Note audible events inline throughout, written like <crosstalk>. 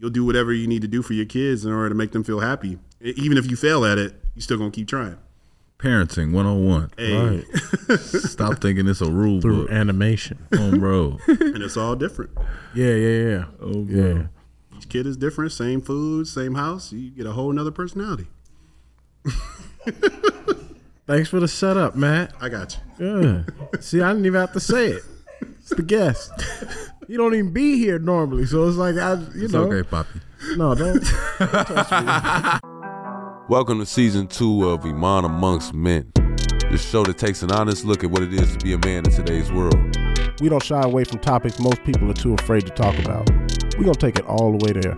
you'll do whatever you need to do for your kids in order to make them feel happy. Even if you fail at it, you still gonna keep trying. Parenting 101. Hey, <laughs> Stop thinking it's a rule through book. animation. Oh, bro. and it's all different. Yeah, yeah, yeah. Oh, bro. yeah. Each kid is different. Same food, same house. You get a whole nother personality. <laughs> Thanks for the setup, Matt. I got you. Yeah. See, I didn't even have to say it. It's the guest. <laughs> You don't even be here normally, so it's like I, you It's know, okay, Poppy. no, don't. <laughs> Welcome to season two of Iman Amongst Men, the show that takes an honest look at what it is to be a man in today's world. We don't shy away from topics most people are too afraid to talk about. We're gonna take it all the way there.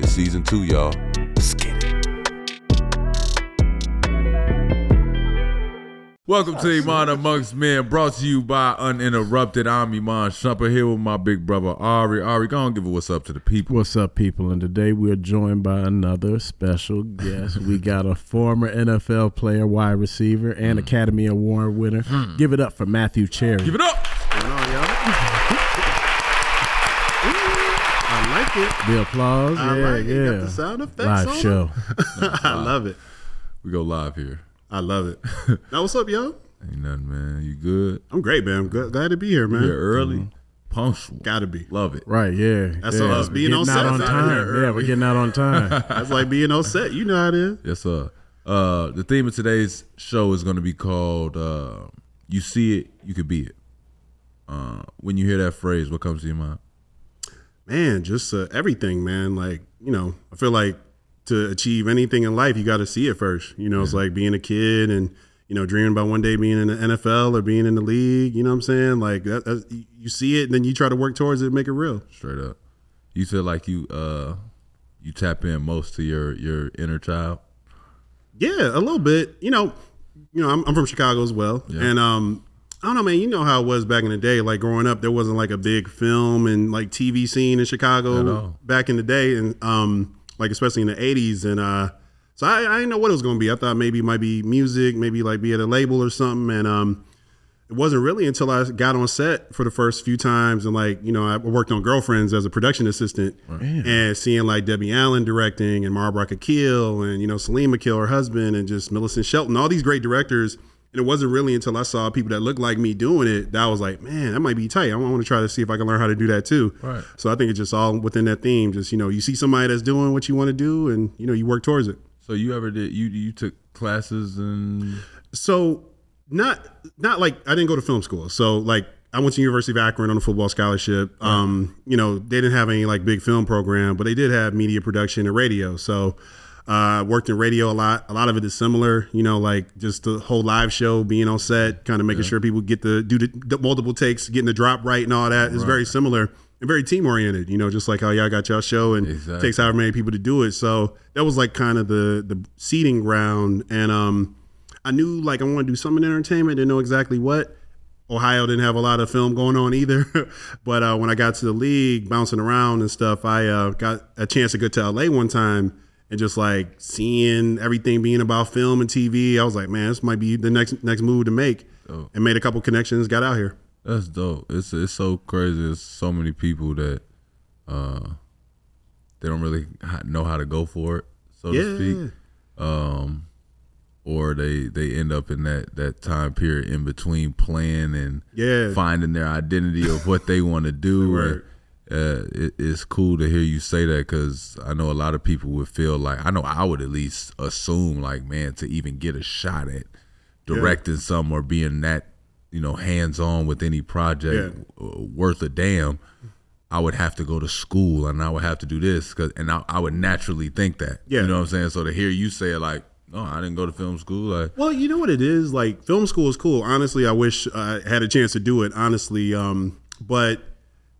It's season two, y'all. Let's get it. Welcome to oh, Iman Amongst Men, brought to you by Uninterrupted. I'm Iman Shumpert here with my big brother Ari. Ari, go on give it what's up to the people. What's up, people? And today we are joined by another special guest. we got a former NFL player, wide receiver, and mm. Academy Award winner. Mm. Give it up for Matthew Cherry. Give it up. What's going on, y'all? I like it. the applause. I yeah, like it. yeah. Got the sound effects Live on show. <laughs> I love it. We go live here. I love it. <laughs> now, what's up, yo? Ain't nothing, man. You good? I'm great, man. I'm glad, glad to be here, man. Here early, punctual. Gotta be. Love it. Right, yeah. That's yeah. all us being on out set on time. here Yeah, we're getting out on time. <laughs> That's like being on set. You know how it is. Yes, sir. Uh, the theme of today's show is going to be called uh, "You See It, You Could Be It." Uh, when you hear that phrase, what comes to your mind? Man, just uh, everything, man. Like, you know, I feel like to achieve anything in life, you got to see it first. You know, it's like being a kid and, you know, dreaming about one day being in the NFL or being in the league. You know what I'm saying? Like, that, that's, you see it and then you try to work towards it and make it real. Straight up, you feel like you uh, you tap in most to your your inner child. Yeah, a little bit. You know, you know, I'm, I'm from Chicago as well, Yeah. and um, I don't know, man. You know how it was back in the day. Like growing up, there wasn't like a big film and like TV scene in Chicago back in the day, and um, like especially in the '80s, and uh, so I, I didn't know what it was going to be. I thought maybe it might be music, maybe like be at a label or something, and um. It wasn't really until I got on set for the first few times and like, you know, I worked on Girlfriends as a production assistant and seeing like Debbie Allen directing and Mara Brock Akil and, you know, Salim Akil, her husband, and just Millicent Shelton, all these great directors. And it wasn't really until I saw people that looked like me doing it that I was like, man, that might be tight. I want to try to see if I can learn how to do that too. Right. So I think it's just all within that theme. Just, you know, you see somebody that's doing what you want to do and, you know, you work towards it. So you ever did you you took classes and So not not like I didn't go to film school. So like I went to University of Akron on a football scholarship. Um, you know, they didn't have any like big film program, but they did have media production and radio. So uh worked in radio a lot. A lot of it is similar, you know, like just the whole live show, being on set, kind of making sure people get the do the, the multiple takes, getting the drop right and all that is very similar and very team oriented, you know, just like how y'all got y'all show and Exactly. takes however many people to do it. So that was like kind of the the seeding ground and um I knew like I want to do something in entertainment, didn't know exactly what. Ohio didn't have a lot of film going on either, <laughs> but uh, when I got to the league, bouncing around and stuff, I uh, got a chance to go to LA one time and just like seeing everything being about film and TV. I was like, man, this might be the next next move to make, Oh. and made a couple connections. Got out here. That's dope. It's it's so crazy. There's so many people that uh they don't really know how to go for it, so to speak. Um or they they end up in that that time period in between playing and Yeah. finding their identity of what they want to do. <laughs> Right. and, uh, it, it's cool to hear you say that because I know a lot of people would feel like I know I would at least assume like man to even get a shot at directing some or being that you know hands on with any project uh, worth a damn. I would have to go to school and I would have to do this cause, and I, I would naturally think that. Yeah. You know what I'm saying? So to hear you say it like, no, I didn't go to film school. Like, Well, you know what it is. Like film school is cool. Honestly, I wish I had a chance to do it. Honestly, um, but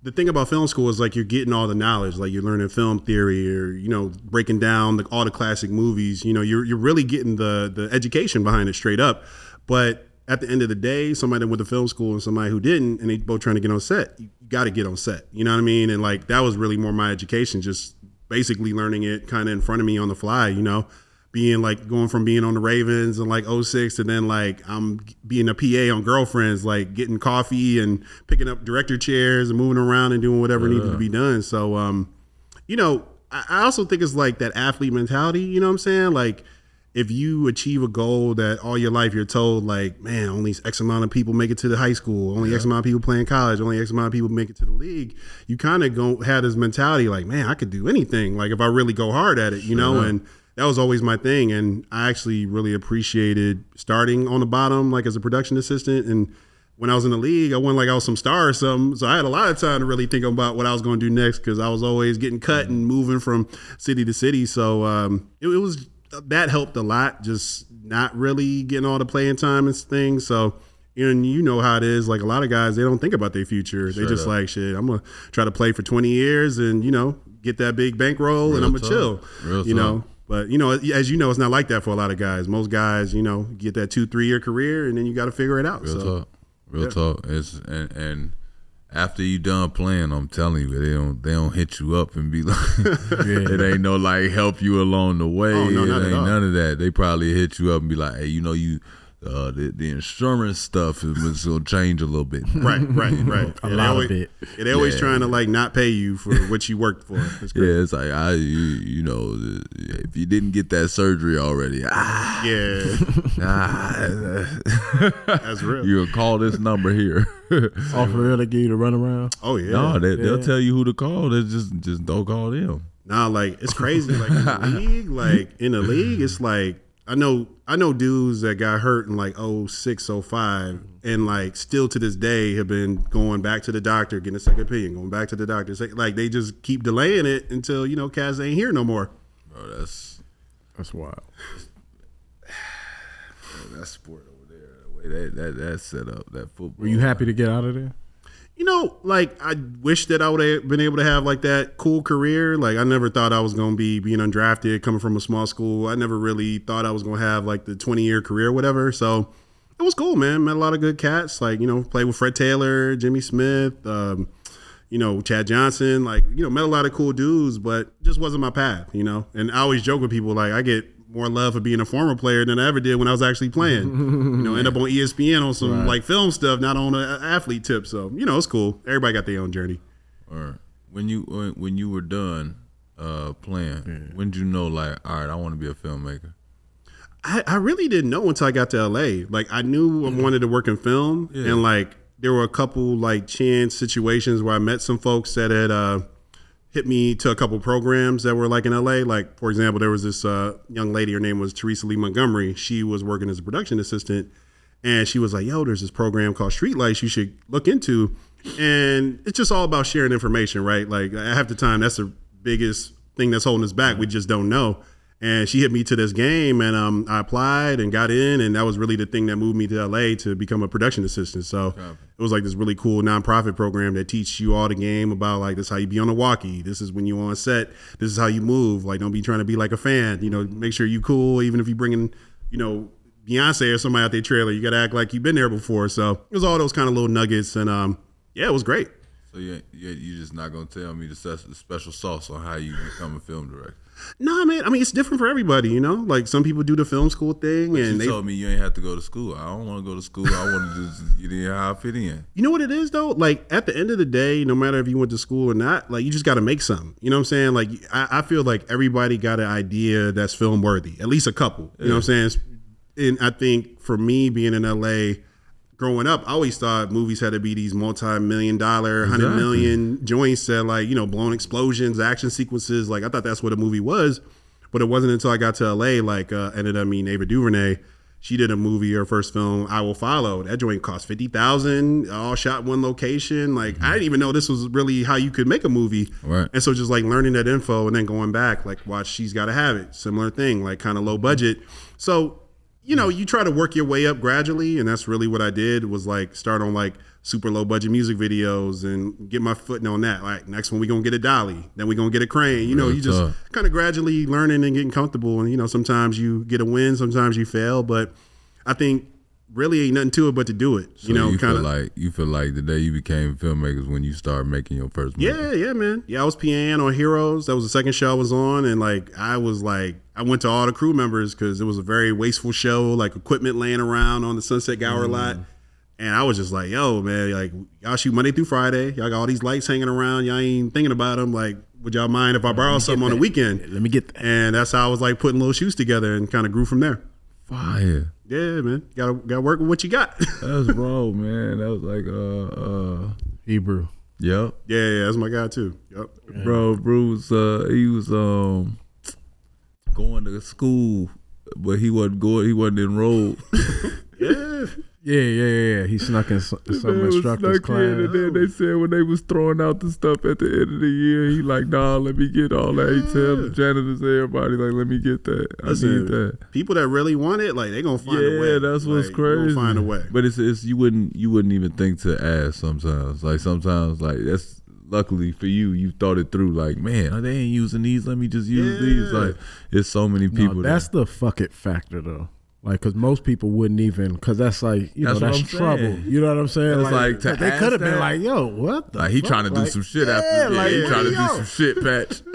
the thing about film school is like you're getting all the knowledge. Like you're learning film theory, or you know, breaking down the, all the classic movies. You know, you're you're really getting the the education behind it straight up. But at the end of the day, somebody that went to film school and somebody who didn't, and they both trying to get on set, you got to get on set. You know what I mean? And like that was really more my education, just basically learning it kind of in front of me on the fly. You know being like going from being on the Ravens and like 06 to then like I'm being a PA on Girlfriends, like getting coffee and picking up director chairs and moving around and doing whatever needed to be done. So, um, you know, I also think it's like that athlete mentality. You know what I'm saying? Like if you achieve a goal that all your life you're told like, man, only X amount of people make it to the high school, only X amount of people play in college, only X amount of people make it to the league. You kind of go have this mentality like, man, I could do anything. Like if I really go hard at it, you know, and that was always my thing. And I actually really appreciated starting on the bottom, like as a production assistant. And when I was in the league, I went like I was some star or something. So I had a lot of time to really think about what I was going to do next because I was always getting cut and moving from city to city. So um, it, it was that helped a lot. Just not really getting all the playing time and things. So. And you know how it is. Like a lot of guys, they don't think about their future. they just like shit. I'm gonna try to play for 20 years and you know get that big bankroll, and I'm gonna chill. Real you know. But you know, as you know, it's not like that for a lot of guys. Most guys, you know, get that two, three year career, and then you got to figure it out. Real so talk. Real talk. It's and and after you done playing, I'm telling you, they don't they don't hit you up and be <laughs> like, it ain't no like help you along the way. Oh, no, it not at ain't all. none of that. They probably hit you up and be like, hey, you know you. Uh, the, the insurance stuff is is gonna change a little bit. right, right, right. <laughs> A Yeah, they lot of always, it. yeah, they always Yeah. trying to like not pay you for what you worked for. <laughs> It's Yeah, it's like I, you, you know, if you didn't get that surgery already, ah, Yeah, ah, that's real. <laughs> you'll call this number here. Oh, for real, they give you the runaround. oh yeah. no, they, they'll Yeah. tell you who to call. They just just don't call them. Nah, like it's crazy. Like in the league, like in the league, it's like I know I know dudes that got hurt in like 06, 05, mm-hmm. and like still to this day have been going back to the doctor, getting a second opinion, going back to the doctor. Say- Like they just keep delaying it until you know Kaz ain't here no more. Bro, that's That's wild. <sighs> that sport over there. The way that that that set up that football. Were you happy to get out of there? You know, like I wish that I would have been able to have like that cool career. Like I never thought I was gonna be being undrafted, coming from a small school. I never really thought I was gonna have like the twenty year career, whatever. So it was cool, man. Met a lot of good cats. Like you know, played with Fred Taylor, Jimmy Smith, um, you know, Chad Johnson. Like you know, met a lot of cool dudes, but just wasn't my path. You know, and I always joke with people like I get more love for being a former player than I ever did when I was actually playing. you know, end up on ESPN on some like film stuff, not on an athlete tip. So you know, it's cool. Everybody got their own journey. Or when you when, you were done uh playing, when did you know like, all right, I want to be a filmmaker? I, I really didn't know until I got to LA. Like I knew I wanted to work in film, and like there were a couple like chance situations where I met some folks that had uh, hit me to a couple programs that were like in LA. Like for example, there was this uh, young lady. Her name was Teresa Lee Montgomery. She was working as a production assistant, and she was like, "Yo, there's this program called Streetlights. You should look into." And it's just all about sharing information, right? Like half the time, that's the biggest thing that's holding us back. We just don't know. And she hit me to this game, and um, I applied and got in, and that was really the thing that moved me to LA to become a production assistant. So it was like this really cool nonprofit program that teaches you all the game about like this is how you be on a walkie, this is when you on set, this is how you move. Like don't be trying to be like a fan, you know. Make sure you cool, even if you bringing, you know, Beyonce or somebody out their trailer, you got to act like you've been there before. So it was all those kind of little nuggets, and um, yeah, it was great. So yeah, you're just not gonna tell me the special sauce on how you become a film director? Nah, man. I mean, it's different for everybody, you know. Like some people do the film school thing, and you they told me you ain't have to go to school. I don't want to go to school. I want to just <laughs> get in how I fit in. You know what it is though? Like at the end of the day, no matter if you went to school or not, like you just got to make something. You know what I'm saying? Like I, I feel like everybody got an idea that's film worthy, at least a couple. You know what I'm saying? And I think for me being in LA, growing up, I always thought movies had to be these multi-million dollar, hundred Exactly. million joints that like you know blown explosions, action sequences. Like I thought that's what a movie was, but it wasn't until I got to LA. Like uh, ended up meeting Ava DuVernay. She did a movie, her first film, I Will Follow. That joint cost fifty thousand, all shot one location. Like I didn't even know this was really how you could make a movie. Right. And so just like learning that info and then going back, like watch She's Gotta Have It, similar thing, like kind of low budget. So you know, you try to work your way up gradually, and that's really what I did. Was like start on like super low budget music videos and get my footing on that. Like next one we gonna get a dolly, then we gonna get a crane. You know, Real you just kind of gradually learning and getting comfortable. And you know, sometimes you get a win, sometimes you fail, but I think really ain't nothing to it but to do it. So you know, you kind feel of. like you feel like the day you became filmmakers when you started making your first movie. Yeah, yeah, man. Yeah, I was PN on Heroes. That was the second show I was on, and like I was like, I went to all the crew members because it was a very wasteful show, like equipment laying around on the Sunset Gower lot. And I was just like, yo, man, like y'all shoot Monday through Friday. Y'all got all these lights hanging around. Y'all ain't thinking about them. Like would y'all mind if I borrow something on the weekend? Let me get that. And that's how I was like putting little shoes together and kind of grew from there. Fire. Yeah, man. Gotta gotta work with what you got. <laughs> That was bro, man. That was like uh uh Hebrew. Yep. yeah, yeah, that's my guy too. Yep. Bro, Bruce, uh, he was um going to school, but he wasn't going. He wasn't enrolled. <laughs> Yeah. Yeah, yeah, yeah. yeah. He snuck in some, some Man was instructor's snuck in, class. and then they said when they was throwing out the stuff at the end of the year, he like, nah, let me get all that. He tell the janitors, everybody, like, let me get that. I need that. people that really want it, like they gonna find a way. Yeah, that's what's Like, they gonna crazy. Find a way. But it's it's you wouldn't you wouldn't even think to ask sometimes. Like sometimes like that's luckily for you, you thought it through. Like man, they ain't using these. Let me just use these. Like it's so many people. No, that- that's the fuck it factor though. Like, cause most people wouldn't even, cause that's like, you That's know, that's I'm trouble. saying. You know what I'm saying? It's like, to 'cause they could have been like, yo, what the? Like he fuck? trying to do Like, some shit yeah, after. Yeah, like, he what trying to do do some shit, patch. <laughs>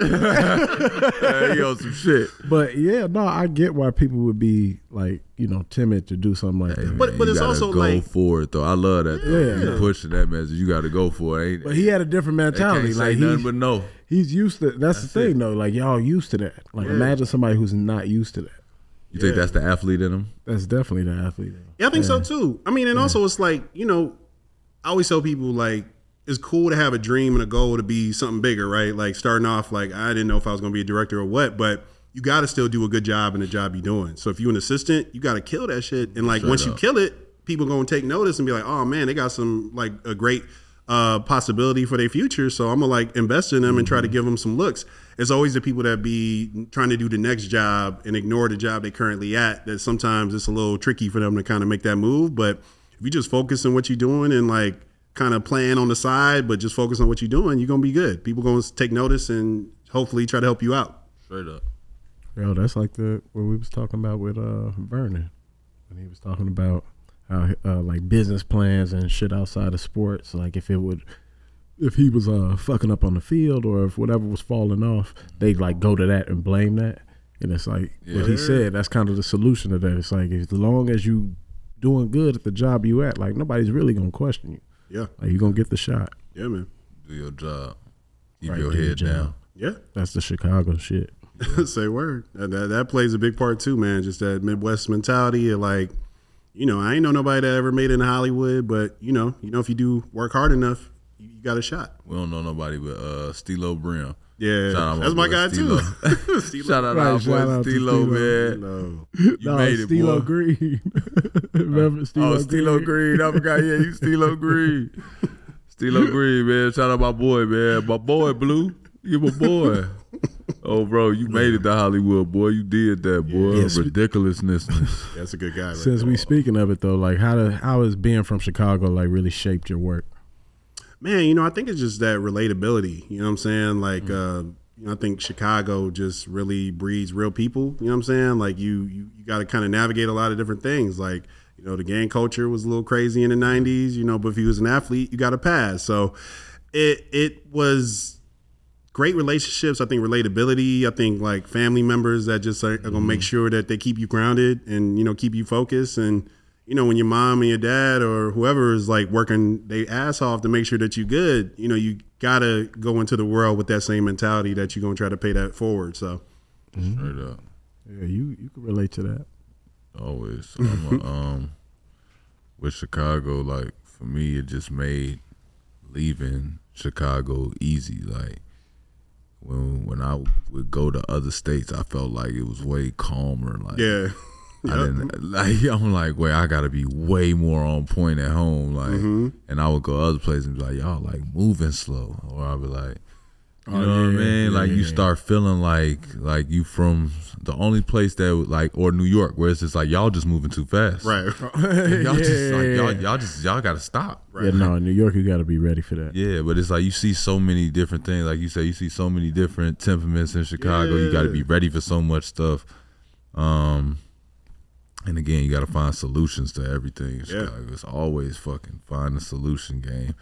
yeah, he on some shit. But yeah, no, I get why people would be like, you know, timid to do something like that. But- but You it's also go like- for it though. I love that. Though. Yeah. You pushing that message. You got to go for it. Ain't, But he had a different mentality. can't Like nothing he's, but no. he's used to. That's, the thing, it. though. Like y'all used to that. Like imagine somebody who's not used to that. You think that's the athlete in him? That's definitely the athlete. Yeah, I think so too. I mean, and also it's like you know, I always tell people like it's cool to have a dream and a goal to be something bigger, right? Like starting off, like I didn't know if I was going to be a director or what, but you got to still do a good job in the job you're doing. So if you're an assistant, you got to kill that shit. And like once you kill it, people going to take notice and be like, oh man, they got some like a great uh, possibility for their future. So I'm gonna like invest in them and try to give them some looks. It's always the people that be trying to do the next job and ignore the job they currently at. That sometimes it's a little tricky for them to kind of make that move. But if you just focus on what you're doing and like kind of playing on the side, but just focus on what you're doing, you're gonna be good. People gonna take notice and hopefully try to help you out. Straight up. Yo, that's like the what we was talking about with uh Vernon when he was talking about how uh, like business plans and shit outside of sports. Like if it would, if he was uh fucking up on the field or if whatever was falling off, they like go to that and blame that. And it's like what he said. That's kind of the solution to that. It's like as long as you doing good at the job you at, like nobody's really gonna question you. Yeah, Like you gonna get the shot. yeah, man. Do your job. Keep Right, your do your head job. down. Yeah. That's the Chicago shit. <laughs> Say word. That, that, that plays a big part too, man. Just that Midwest mentality of like, you know, I ain't know nobody that ever made it in Hollywood, but you know, you know, if you do work hard enough, you, you got a shot. We don't know nobody but uh, Steelo Brim. Yeah, that's my boy guy too. Steelo. <laughs> Steelo. Shout out Right, our shout boy out to Steelo, Steelo. man. No. You no, made it, Steelo boy. Green. <laughs> Remember Steelo oh, Steelo Green. I forgot. Yeah, you Steelo Green. <laughs> Steelo Green, man. Shout out my boy, man. My boy, Blue. You my boy. oh, bro, you made it to Hollywood, boy. You did that, boy. Yes. Ridiculousness. That's a good guy. Right Since there. we speaking of it though, like how do, how has being from Chicago like really shaped your work? Man, you know, I think it's just that relatability. You know what I'm saying? Like, uh, you know, I think Chicago just really breeds real people. You know what I'm saying? Like, you you, you got to kind of navigate a lot of different things. Like, you know, the gang culture was a little crazy in the '90s. You know, but if you was an athlete, you got to pass. So, it it was great relationships. I think relatability. I think like family members that just are, are gonna make sure that they keep you grounded and you know keep you focused. And you know when your mom and your dad or whoever is like working they ass off to make sure that you good. You know you gotta go into the world with that same mentality that you're gonna try to pay that forward. So Straight up. Yeah, you you can relate to that. Always. I'm a, <laughs> um, with Chicago, like for me, it just made leaving Chicago easy. Like when when I would go to other states, I felt like it was way calmer. Like yeah, I didn't like. <laughs> I'm like, wait, I got to be way more on point at home. Like, Mm-hmm. and I would go other places and be like, y'all like moving slow, or I'd be like. You Oh, know what I mean? yeah, like you start feeling like like you from the only place that would, like or New York where it's just like y'all just moving too fast. right. <laughs> Y'all just like y'all y'all just y'all gotta stop. Yeah, no, in New York you got to be ready for that. Yeah, but it's like you see so many different things. Like you say, you see so many different temperaments in Chicago. You got to be ready for so much stuff. Um, and again, you got to find solutions to everything. In Yeah. It's always fucking find a solution game.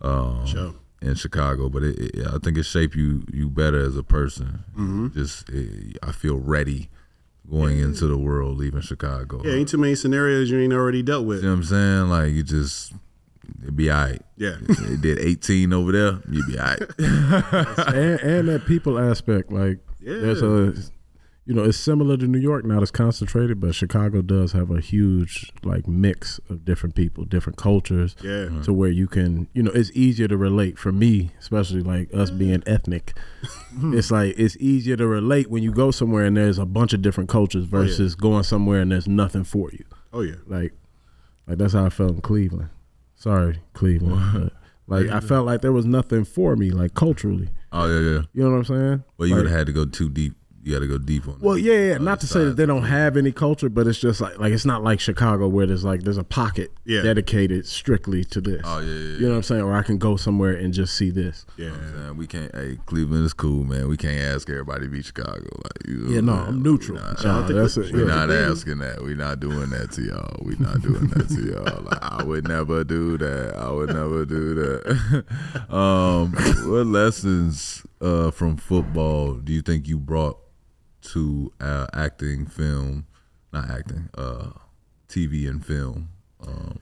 Um, Sure. in Chicago, but it, it, I think it shaped you you better as a person. Mm-hmm. Just it, I feel ready going into the world, leaving Chicago. Yeah, ain't too many scenarios you ain't already dealt with. You know what I'm saying? Like you just it'd be all right. Yeah. They <laughs> did 18 over there, you'd be all right. and, and that people aspect, like yeah. there's a, you know, it's similar to New York, not as concentrated, but Chicago does have a huge like mix of different people, different cultures. Yeah. To where you can, you know, it's easier to relate for me, especially like us being ethnic. <laughs> it's like it's easier to relate when you go somewhere and there's a bunch of different cultures oh, versus going somewhere and there's nothing for you. Oh yeah. Like, like that's how I felt in Cleveland. Sorry, Cleveland. But, like I felt like there was nothing for me, like culturally. Oh yeah, yeah. You know what I'm saying? Well, you Like- would have had to go too deep. You got to go deep on. Well, yeah, yeah. Not to say that they don't have any culture, but it's just like like it's not like Chicago where there's like there's a pocket Yeah. dedicated strictly to this. Oh yeah, yeah. You know what I'm saying? Or I can go somewhere and just see this. Yeah. Man, we can't. Hey, Cleveland is cool, man. We can't ask everybody to be Chicago. Like, you know Yeah, no, what I'm neutral. Not, that's Cle- it. we Yeah. not asking that. We're not doing that to y'all. We're not doing that to y'all. Like, I would never do that. I would never do that. <laughs> um, what lessons uh, from football do you think you brought to uh, acting, film, not acting, uh, TV and film? Um,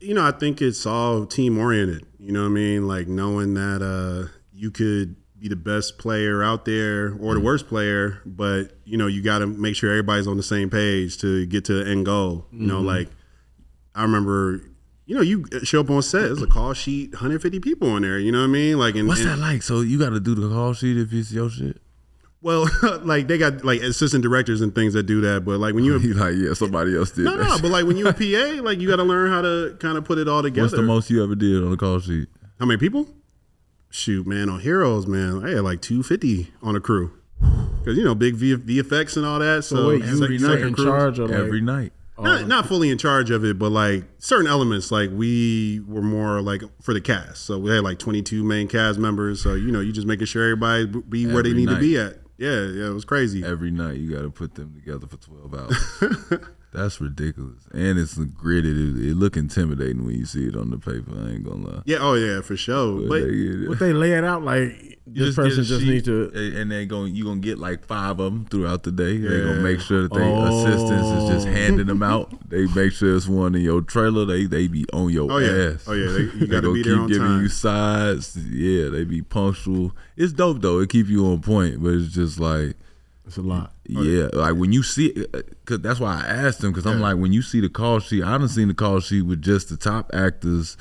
you know, I think it's all team oriented. You know what I mean? Like knowing that uh, you could be the best player out there or the worst player, but you know, you got to make sure everybody's on the same page to get to the end goal. You know, like I remember, you know, you show up on set, there's a call sheet, 150 people in there. You know what I mean? Like, and, what's and- that like? So you got to do the call sheet if it's your shit. Well, <laughs> like they got like assistant directors and things that do that, but like when you <laughs> You like, yeah, somebody else did no, that. no, but like when you a <laughs> PA, like you got to learn how to kind of put it all together. What's the most you ever did on a call sheet? How many people? Shoot, man, on Heroes, man, I had like 250 on a crew. Because, you know, big v- VFX and all that. So, So wait, you sec- were in crews. charge of like, Every night. Not, not fully in charge of it, but like certain elements, like we were more like for the cast. So we had like 22 main cast members. So, you know, you just making sure everybody be where they Every need to be at. Yeah, yeah, it was crazy. Every night you got to put them together for 12 hours. <laughs> That's ridiculous. And it's gridded. It, it look intimidating when you see it on the paper. I ain't going to lie. Yeah, oh yeah, for sure. But But they. What they lay it out like <laughs> this a person just needs to and- they going you gonna get like five of them throughout the day. They Yeah. gonna make sure that they Oh. assistants is just oh. handing them out. <laughs> They make sure it's one in your trailer. They they be on your Oh, yeah. ass. Oh, yeah. They- you <laughs> gotta gonna be there keep on giving time. you sides. Yeah, they be punctual. It's dope though. It keep you on point, but it's just like. It's a lot. Yeah, like when you see, because that's why I asked him. Because I'm like, when you see the call sheet, I done seen the call sheet with just the top actors,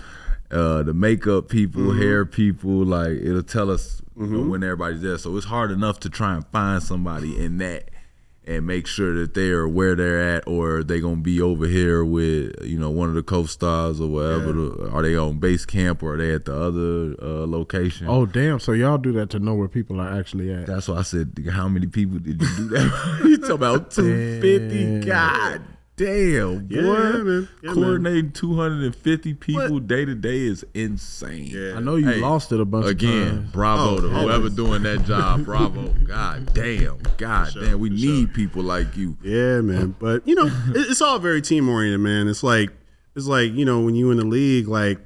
uh, the makeup people, Mm-hmm. hair people. Like it'll tell us you know, when everybody's there. So it's hard enough to try and find somebody in that and make sure that they are where they're at, or they gonna be over here with you know one of the co-stars or whatever. The, are they on base camp or are they at the other uh, location? Oh damn! So y'all do that to know where people are actually at. That's why I said, how many people did you do that? <laughs> you talking about 250? God damn, boy. Yeah, man. Yeah, man. Coordinating 250 people day to day is insane. Yeah. I know you Hey, lost it a bunch of Again, bravo Oh, to whoever always. doing that job. <laughs> Bravo. God damn. God sure, damn. We for need people like you. Yeah, man. But you know, it- it's all very team oriented, man. It's like it's like you know when you in the league, like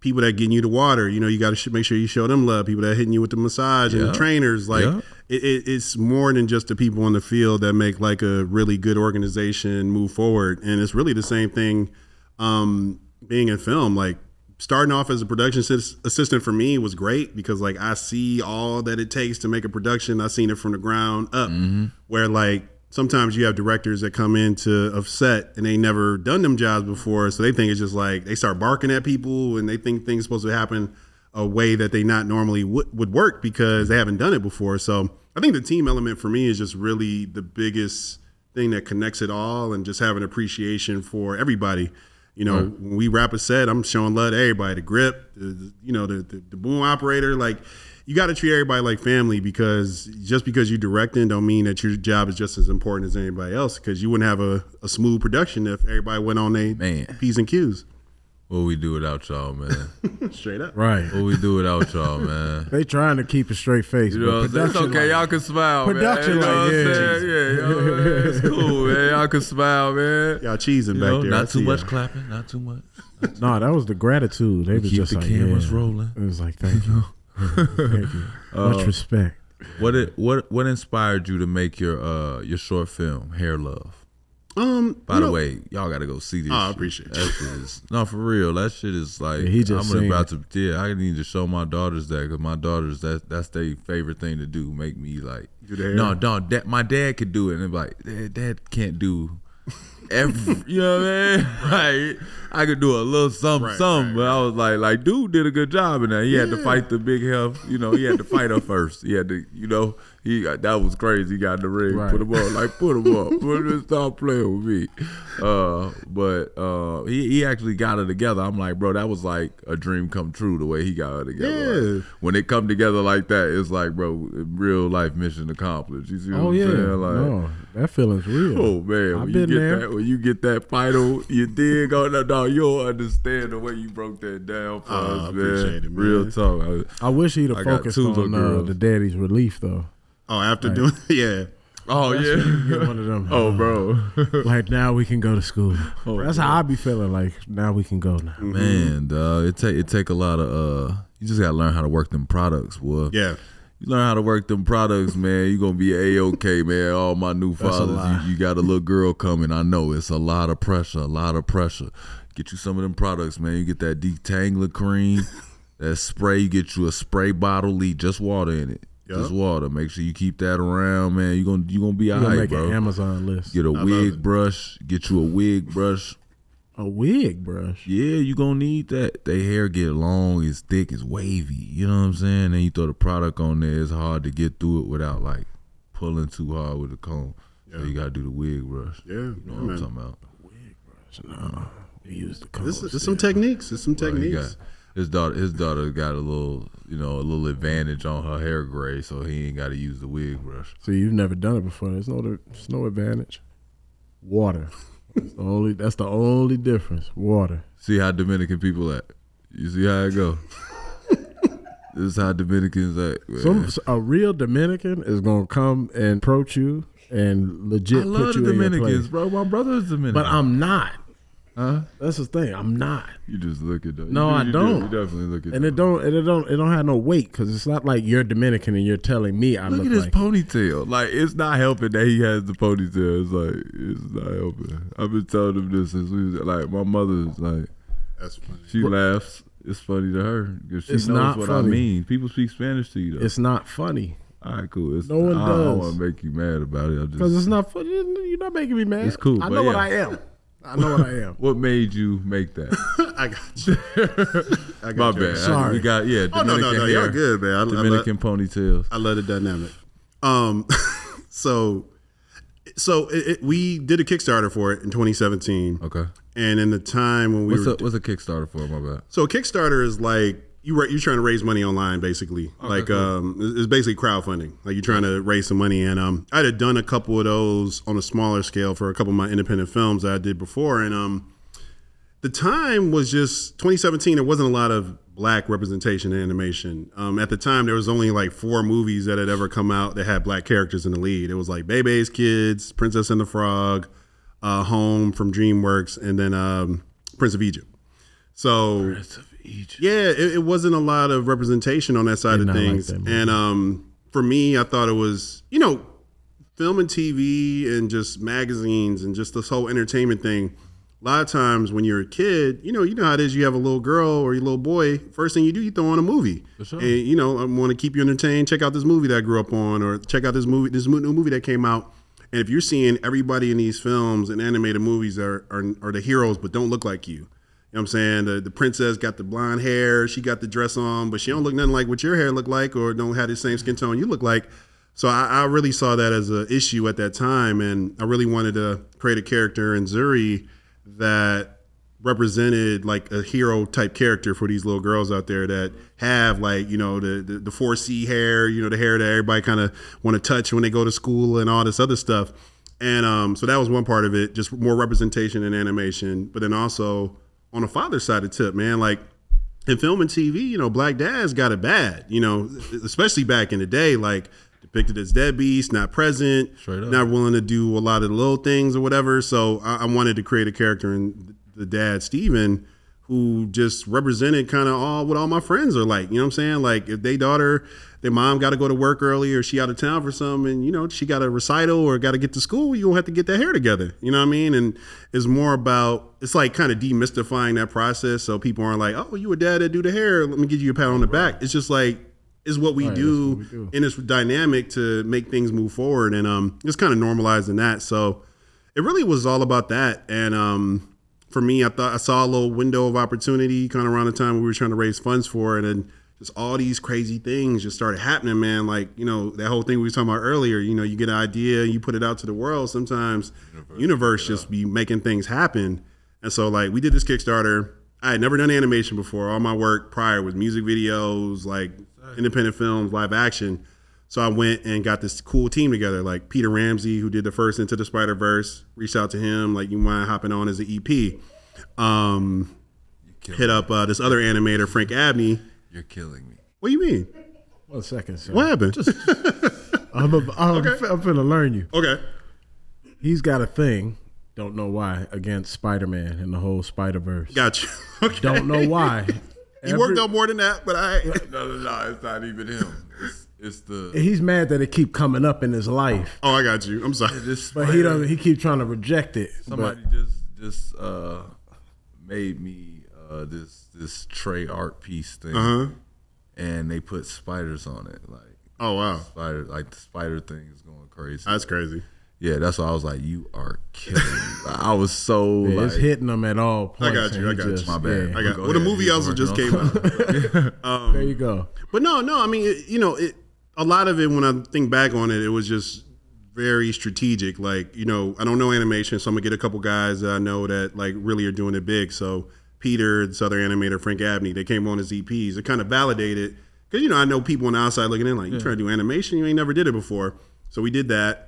people that getting you the water, you know, you got to sh- make sure you show them love. People that hitting you with the massage and the trainers, like Yeah. it, it, it's more than just the people on the field that make like a really good organization move forward. And it's really the same thing um, being in film, like. Starting off as a production assist- assistant for me was great because like I see all that it takes to make a production. I've seen it from the ground up. Where like sometimes you have directors that come into a set and they never done them jobs before, so they think it's just like they start barking at people and they think things supposed to happen a way that they not normally would, would work because they haven't done it before. So I think the team element for me is just really the biggest thing that connects it all and just having appreciation for everybody. You know, when we wrap a set, I'm showing love to everybody. The grip, the, the- you know, the, the the boom operator. Like, you got to treat everybody like family because just because you're directing don't mean that your job is just as important as anybody else. Because you wouldn't have a, a smooth production if everybody went on their Man. p's and q's. What we do without y'all, man? <laughs> Straight up. Right. what we do without y'all, man? <laughs> They trying to keep a straight face. You know what I'm saying? It's okay. like- Y'all can smile, Production man. You know like, what I'm yeah. Yeah, you know, man. It's <laughs> cool, man. Y'all can smile, man. Y'all cheesing You back know, there. I not too much y'all. clapping, not too much. No, that was the gratitude. They was keep just the like, cameras yeah. rolling. It was like, thank you, thank you, <laughs> much respect. What it, what what inspired you to make your uh your short film Hair Love? Um, By the know- way, y'all got to go see this. Oh, I appreciate that. Shit is, no, for real. That shit is like Yeah, he just I'm seen about to. Yeah, I need to show my daughters that because my daughters that that's their favorite thing to do. Make me like Do the no, don't. That my dad could do it, and they're like, dad, dad can't do. Every, you know what I mean? <laughs> Like I could do a little something, Right, something, right, but I was like, like, dude did a good job in that. He had to fight the big hell. You know, he had to fight her first. He had to, you know, he that was crazy. He got the ring, Right. put him up, like put him up, put him stop playing with me. Uh, but uh, he he actually got it together. I'm like, bro, that was like a dream come true. The way he got it together. Like, Yeah. when it come together like that, it's like, bro, real life mission accomplished. You see what Oh I'm yeah, saying? Like, no, that feeling's real. Oh man, I've when you been get there. that when you get that final, you dig on that dog, you'll understand the way you broke that down for I us, man. appreciate it, man. Real talk. I- I wish he'd have got focused on uh, the daddy's relief though. Oh, after doing <laughs> yeah. oh Get yeah. one of them. <laughs> oh bro. <laughs> like now we can go to school. Oh, That's how I be feeling. Like now we can go now. Man, dog, it take it take a lot of uh you just gotta learn how to work them products, boy. Yeah. You learn how to work them products, man. You gonna be a okay, man. All my new That's fathers, you, you got a little girl coming. I know it's a lot of pressure, a lot of pressure. Get you some of them products, man. You get that detangler cream, that spray. You get you a spray bottle, leave just water in it, just Yup. water. Make sure you keep that around, man. You gonna you gonna be You gonna alright, make bro. an Amazon list. Get a wig brush. Get you a wig brush. A wig brush. Yeah, you gonna need that. They hair get long, it's thick, it's wavy. You know what I'm saying? Then you throw the product on there. It's hard to get through it without like pulling too hard with the comb. So you gotta do the wig brush. Yeah. You know yeah, what I'm talking about? Wig brush. No, you use the code. This is some techniques. There's some Well, he techniques. His daughter, his daughter got a little, you know, a little advantage on her hair gray, so he ain't got to use the wig brush. So you've never done it before. There's no there's no advantage. Water. That's the only that's the only difference. Water. See how Dominican people act. You see how it go. <laughs> this is how Dominicans act. Some a real Dominican is gonna come and approach you and legit I love put the you in your Dominicans, place. bro. My brother is Dominican. But I'm not. Huh? That's the thing. I'm not. You just look at that. No, you, I you don't. Do. You definitely look at And it don't and it don't it don't have no weight because it's not like you're Dominican and you're telling me I Look look at his like. ponytail. Like it's not helping that he has the ponytail. It's like it's not helping. I've been telling him this since we was like my mother's like That's funny. she laughs. It's funny to her because she It's knows not what I mean. People speak Spanish to you though. it's not funny All right, cool. It's, No one I, I don't want to make you mad about it. I because just it's not funny. You're not making me mad. It's cool, I but know what. I am. I know what I am. what made you make that? <laughs> I got you. <laughs> I got My you. bad. I- Sorry. we got yeah. Oh no, Dominican no, no. hair, You're good, man. I, I, love, Dominican ponytails. I love the dynamic. Um, <laughs> so, so it, it, we did a Kickstarter for it in 2017, Okay. and in the time when we What's were a what's a Kickstarter for? My bad. So a Kickstarter is like you ra- you're trying to raise money online, basically. like cool. um, it's basically crowdfunding. Like you're trying to raise some money, and um, I had done a couple of those on a smaller scale for a couple of my independent films that I did before, and um, the time was just 2017. There wasn't a lot of black representation in animation. Um, at the time, there was only like four movies that had ever come out that had black characters in the lead. It was like Bebe's Kids, Princess and the Frog, uh, Home from DreamWorks, and then um, Prince of Egypt. So yeah, it, it wasn't a lot of representation on that side Did of like things. that and um, for me, I thought it was, you know, film and TV and just magazines and just this whole entertainment thing. A lot of times when you're a kid, you know, you know how it is. You have a little girl or your little boy. First thing you do, you throw on a movie, sure. and you know, I want to keep you entertained. Check out this movie that I grew up on, or check out this movie, this new movie that came out. And if you're seeing everybody in these films and animated movies are are, are the heroes, but don't look like you, you know what I'm saying? The, the princess got the blonde hair, she got the dress on, but she don't look nothing like what your hair look like or don't have the same skin tone you look like. So I, I really saw that as an issue at that time, and I really wanted to create a character in Zuri that represented like a hero type character for these little girls out there that have like you know the the, the 4C hair, you know the hair that everybody kind of want to touch when they go to school and all this other stuff. And um, so that was one part of it, just more representation in animation. But then also on the father side of the tip, man, like in film and TV, you know, black dads got it bad, you know, especially back in the day, like depicted as deadbeats, not present, not willing to do a lot of the little things or whatever. So I, I wanted to create a character in the dad, Steven, who just represented kind of all what all my friends are like. You know what I'm saying? Like if they daughter their mom got to go to work early or she out of town for something, and you know she got a recital or got to get to school. You don't have to get that hair together. You know what I mean? And it's more about it's like kind of demystifying that process, so people aren't like, oh, you a dad that do the hair. Let me give you a pat on the back. It's just like is what we, Right, do, what we do. and it's dynamic to make things move forward, and um, just kind of normalizing that. So it really was all about that, and um, for me, I thought I saw a little window of opportunity kind of around the time we were trying to raise funds for it, and just all these crazy things just started happening, man. Like you know that whole thing we were talking about earlier. You know, you get an idea, you put it out to the world. Sometimes universe, just be making things happen, and so like we did this Kickstarter. I had never done animation before. All my work prior was music videos, like independent films, live action. So I went and got this cool team together, like Peter Ramsey, who did the first Into the Spider Verse. Reached out to him, like you mind hopping on as an EP. Um, hit up uh, this other animator, Frank Abney. You're killing me. What do you mean? One second, sir. What happened? <laughs> I'm, a, I'm, Okay. I'm finna learn you. okay. He's got a thing, don't know why, against Spider Man and the whole Spider Verse. Got you. <laughs> Okay. Don't know why. <laughs> He worked on more than that, but I. No, no, no. It's not even him. It's, it's the He's mad that it keep coming up in his life, Oh, I got you. I'm sorry. this. but he don't. He keep trying to reject it. but- Somebody just just uh made me uh this this tray art piece thing, Uh huh. and they put spiders on it. Like Oh wow, spider, like the spider thing is going crazy. that's crazy. yeah, that's why I was like, you are killing me. <laughs> I was so Yeah, like, it's hitting them at all points. got you, I got just- you. my bad. yeah. I got. Go Well, the movie also just came out. <laughs> <laughs> There you go. But no, no. I mean, it, you know, it. A lot of it, when I think back on it, it was just very strategic. Like, you know, I don't know animation, so I'm gonna get a couple guys that I know that like really are doing it big. So Peter, this other animator, Frank Abney, they came on as EPs. It kind of validated because you know I know people on the outside looking in like, you trying to do animation, you ain't never did it before. So we did that.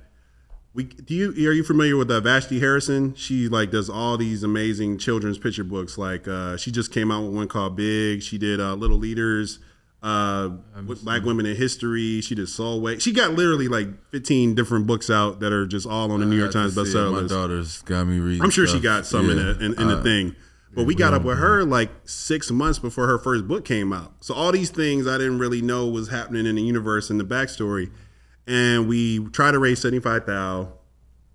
We do you are you familiar with uh, Vashti Harrison? She like does all these amazing children's picture books. Like uh, she just came out with one called Big. She did uh, Little Leaders, uh, with Black Women in History. She did Sulwe. She got literally like 15 different books out that are just all on the New York Times bestseller My list. daughter's got me reading. I'm sure she got some in, Yeah. the, in, in the Uh, thing. But we got up with her like six months before her first book came out. So all these things I didn't really know was happening in the universe and the backstory. And we tried to raise 75 thou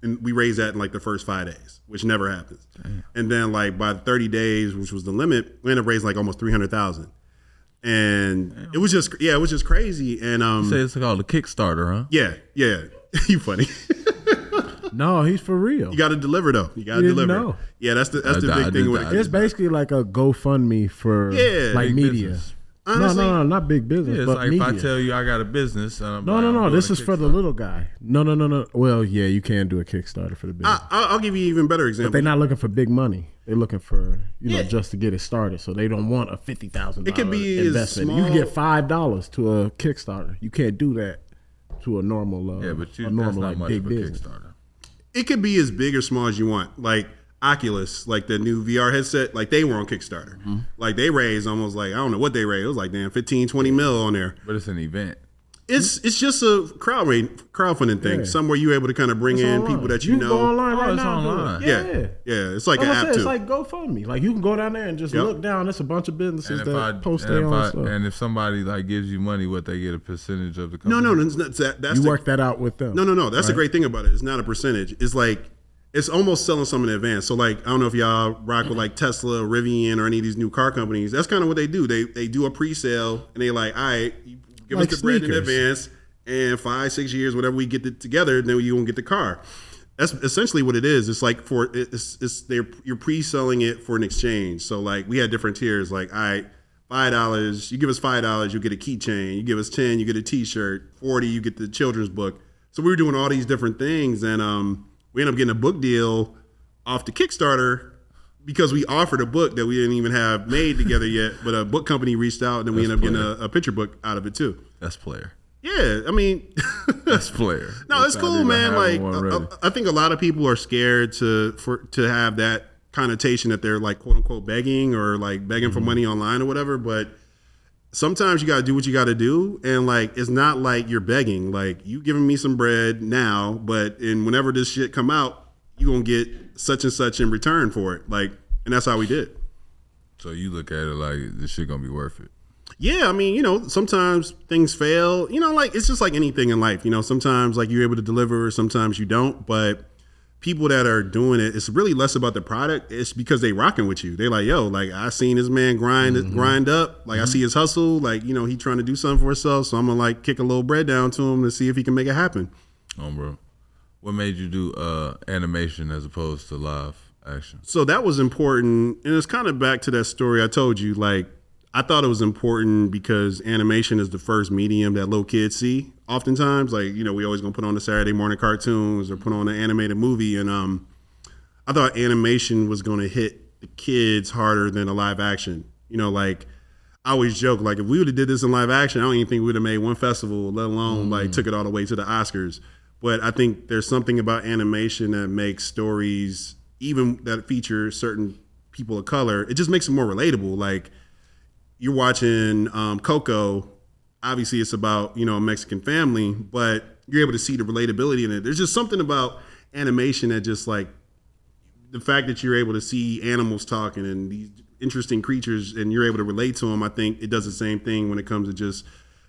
and we raised that in like the first five days, which never happens. And then like by 30 days, which was the limit, we ended up raising like almost 300,000. And it was just, yeah, it was just crazy. And um, Say it's called a Kickstarter, huh? yeah, yeah, <laughs> you funny. <laughs> No, he's for real. you got to deliver though. You got to deliver. know. Yeah, that's the that's I- the I big did thing with it. It's basically like a GoFundMe for Yeah, like media. business. Honestly, no, no, no, not big business, Yeah, it's but like media. if I tell you I got a business and I'm no, like, no, I'm no. This is for the little guy. No, no, no, no. Well, yeah, you can do a Kickstarter for the business, I, I'll, I'll give you an even better but example. they're not looking for big money. They're looking for you know just to get it started. So they don't want a fifty thousand. It could be as investment. You can get five dollars to a Kickstarter. You can't do that to a normal. Uh, Yeah, but you, a that's normal not like much big for business. Kickstarter. It could be as big or small as you want. Like Oculus, like the new VR headset, like they were on Kickstarter. Mm-hmm. Like they raised almost like I don't know what they raised. It was like damn 15, 20 mil on there. But it's an event. It's it's just a crowd crowdfunding thing. Yeah. Somewhere you able to kind of bring It's in online. people that you, can know. go online Oh, right it's now. and do it. online. yeah, Yeah, yeah, It's like Like an I app said, too. it's like GoFundMe. Like you can go down there and just Yep. look down. There's a bunch of businesses that I post and their own I, stuff. and if somebody like gives you money, what they get a percentage of the no, company? no, no. That's, that, that's you the, work that out with them. No, no, no. That's the great thing about it. It's not a percentage. It's like it's almost selling some in advance. So like I don't know if y'all rock with like Tesla, Rivian, or any of these new car companies. That's kind of what they do. They they do a pre-sale and they like, all right, you give Like us the bread in advance, and five six years, whatever we get it together, then you gonna get the car. That's essentially what it is. It's like for it's it's they're you're pre-selling it for an exchange. So like we had different tiers. Like all right. Five dollars. You give us five dollars, you get a keychain. You give us ten, you get a T-shirt. Forty, you get the children's book. So we were doing all these different things, and um, we ended up getting a book deal off the Kickstarter because we offered a book that we didn't even have made together yet. But a book company reached out, and then we That's ended up getting a, a picture book out of it too. That's player. Yeah, I mean, <laughs> That's player. <laughs> no, it's That's cool, man. Like, I. I- uh, I think a lot of people are scared to for to have that connotation that they're like quote unquote begging or like begging for mm-hmm. money online or whatever. But sometimes you got to do what you got to do, and like it's not like you're begging. Like you giving me some bread now, but and whenever this shit come out, you gonna get such and such in return for it. Like, and that's how we did. so you look at it like this shit gonna be worth it. Yeah, I mean, you know, sometimes things fail. You know, like it's just like anything in life. You know, sometimes like you're able to deliver, sometimes you don't. But people that are doing it, it's really less about the product. It's because they rocking with you. They like, yo, like I seen this man grind mm-hmm. grind up. Like I mm-hmm. see his hustle. Like you know, he trying to do something for himself. So I'm gonna like kick a little bread down to him to see if he can make it happen. Oh, bro. What made you do uh, animation as opposed to live action? so that was important and it's kind of back to that story i told you like i thought it was important because animation is the first medium that little kids see oftentimes like you know we always gonna put on the saturday morning cartoons or put on an animated movie and um i thought animation was gonna hit the kids harder than a live action you know like I always joke like if we would have did this in live action, I don't even think we would have made one festival, let alone like took it all the way to the Oscars. But I think there's something about animation that makes stories, even that feature certain people of color, it just makes it more relatable. Like you're watching um, Coco, obviously it's about you know a Mexican family, but you're able to see the relatability in it. There's just something about animation that just like the fact that you're able to see animals talking and these interesting creatures and you're able to relate to them, I think it does the same thing when it comes to just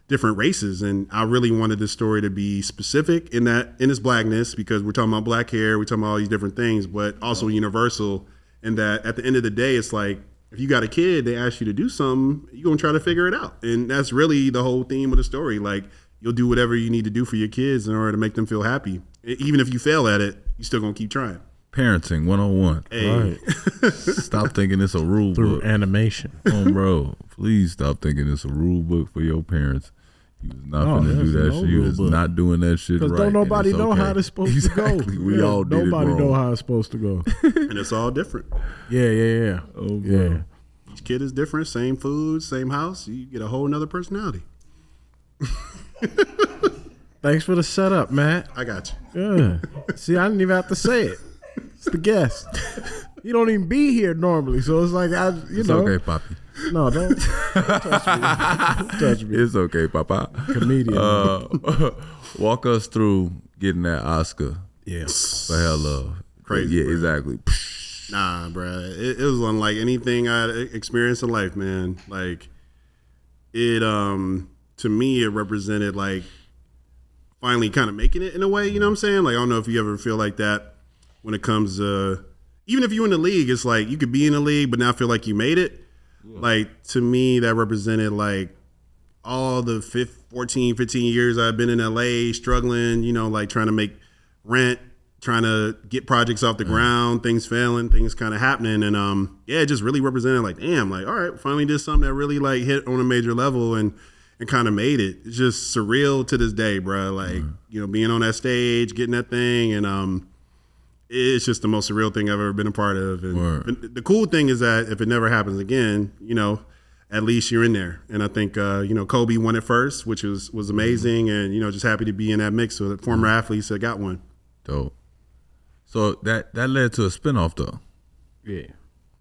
different races. And I really wanted this story to be specific in that in its blackness because we're talking about black hair, we're talking about all these different things, but also universal. And that at the end of the day, it's like if you got a kid, they ask you to do something, you're gonna try to figure it out. And that's really the whole theme of the story. Like you'll do whatever you need to do for your kids in order to make them feel happy. Even if you fail at it, you still gonna keep trying. Parenting 101. Hey. Right. <laughs> Stop thinking it's a rule book Through book. animation. oh, bro, please stop thinking it's a rule book for your parents. You was not No, gonna do that no shit. You was book. not doing that shit right. Because don't nobody know okay. how it's supposed exactly. to go. <laughs> We Yeah, all did Nobody it know how it's supposed to go. <laughs> and it's all different. yeah, yeah, yeah. Oh, yeah. bro. Each kid is different, same food, same house. You get a whole nother personality. <laughs> Thanks for the setup, Matt. I got you. Yeah. See, I didn't even have to say it. It's the guest. You don't even be here normally, so it's like I, you It's know. okay, Poppy. No, don't, don't touch me. Don't touch me. It's okay, Papa. Comedian. Uh, <laughs> walk us through getting that Oscar yeah. for Hair Love. Crazy, Yeah, bro. exactly. Nah, bruh. It, it was unlike anything I'd experienced in life, man. Like it um to me it represented like finally kind of making it in a way, you know what I'm saying? Like I don't know if you ever feel like that when it comes to even if you're in the league, it's like you could be in the league but now feel like you made it. Like to me that represented like all the 15, 14, 15 years I've been in LA struggling, you know, like trying to make rent, trying to get projects off the ground, things failing, things kind of happening. And um, yeah, it just really represented like, damn, like, all right, finally did something that really like hit on a major level and and kind of made it. It's just surreal to this day, bro. Like, you know, being on that stage, getting that thing, and um, it's just the most surreal thing I've ever been a part of. And, Word. the cool thing is that if it never happens again, you know, at least you're in there. And I think uh, you know Kobe won it first, which was was amazing, and you know just happy to be in that mix with former athletes that got one. Dope. So that that led to a spinoff though, Yeah.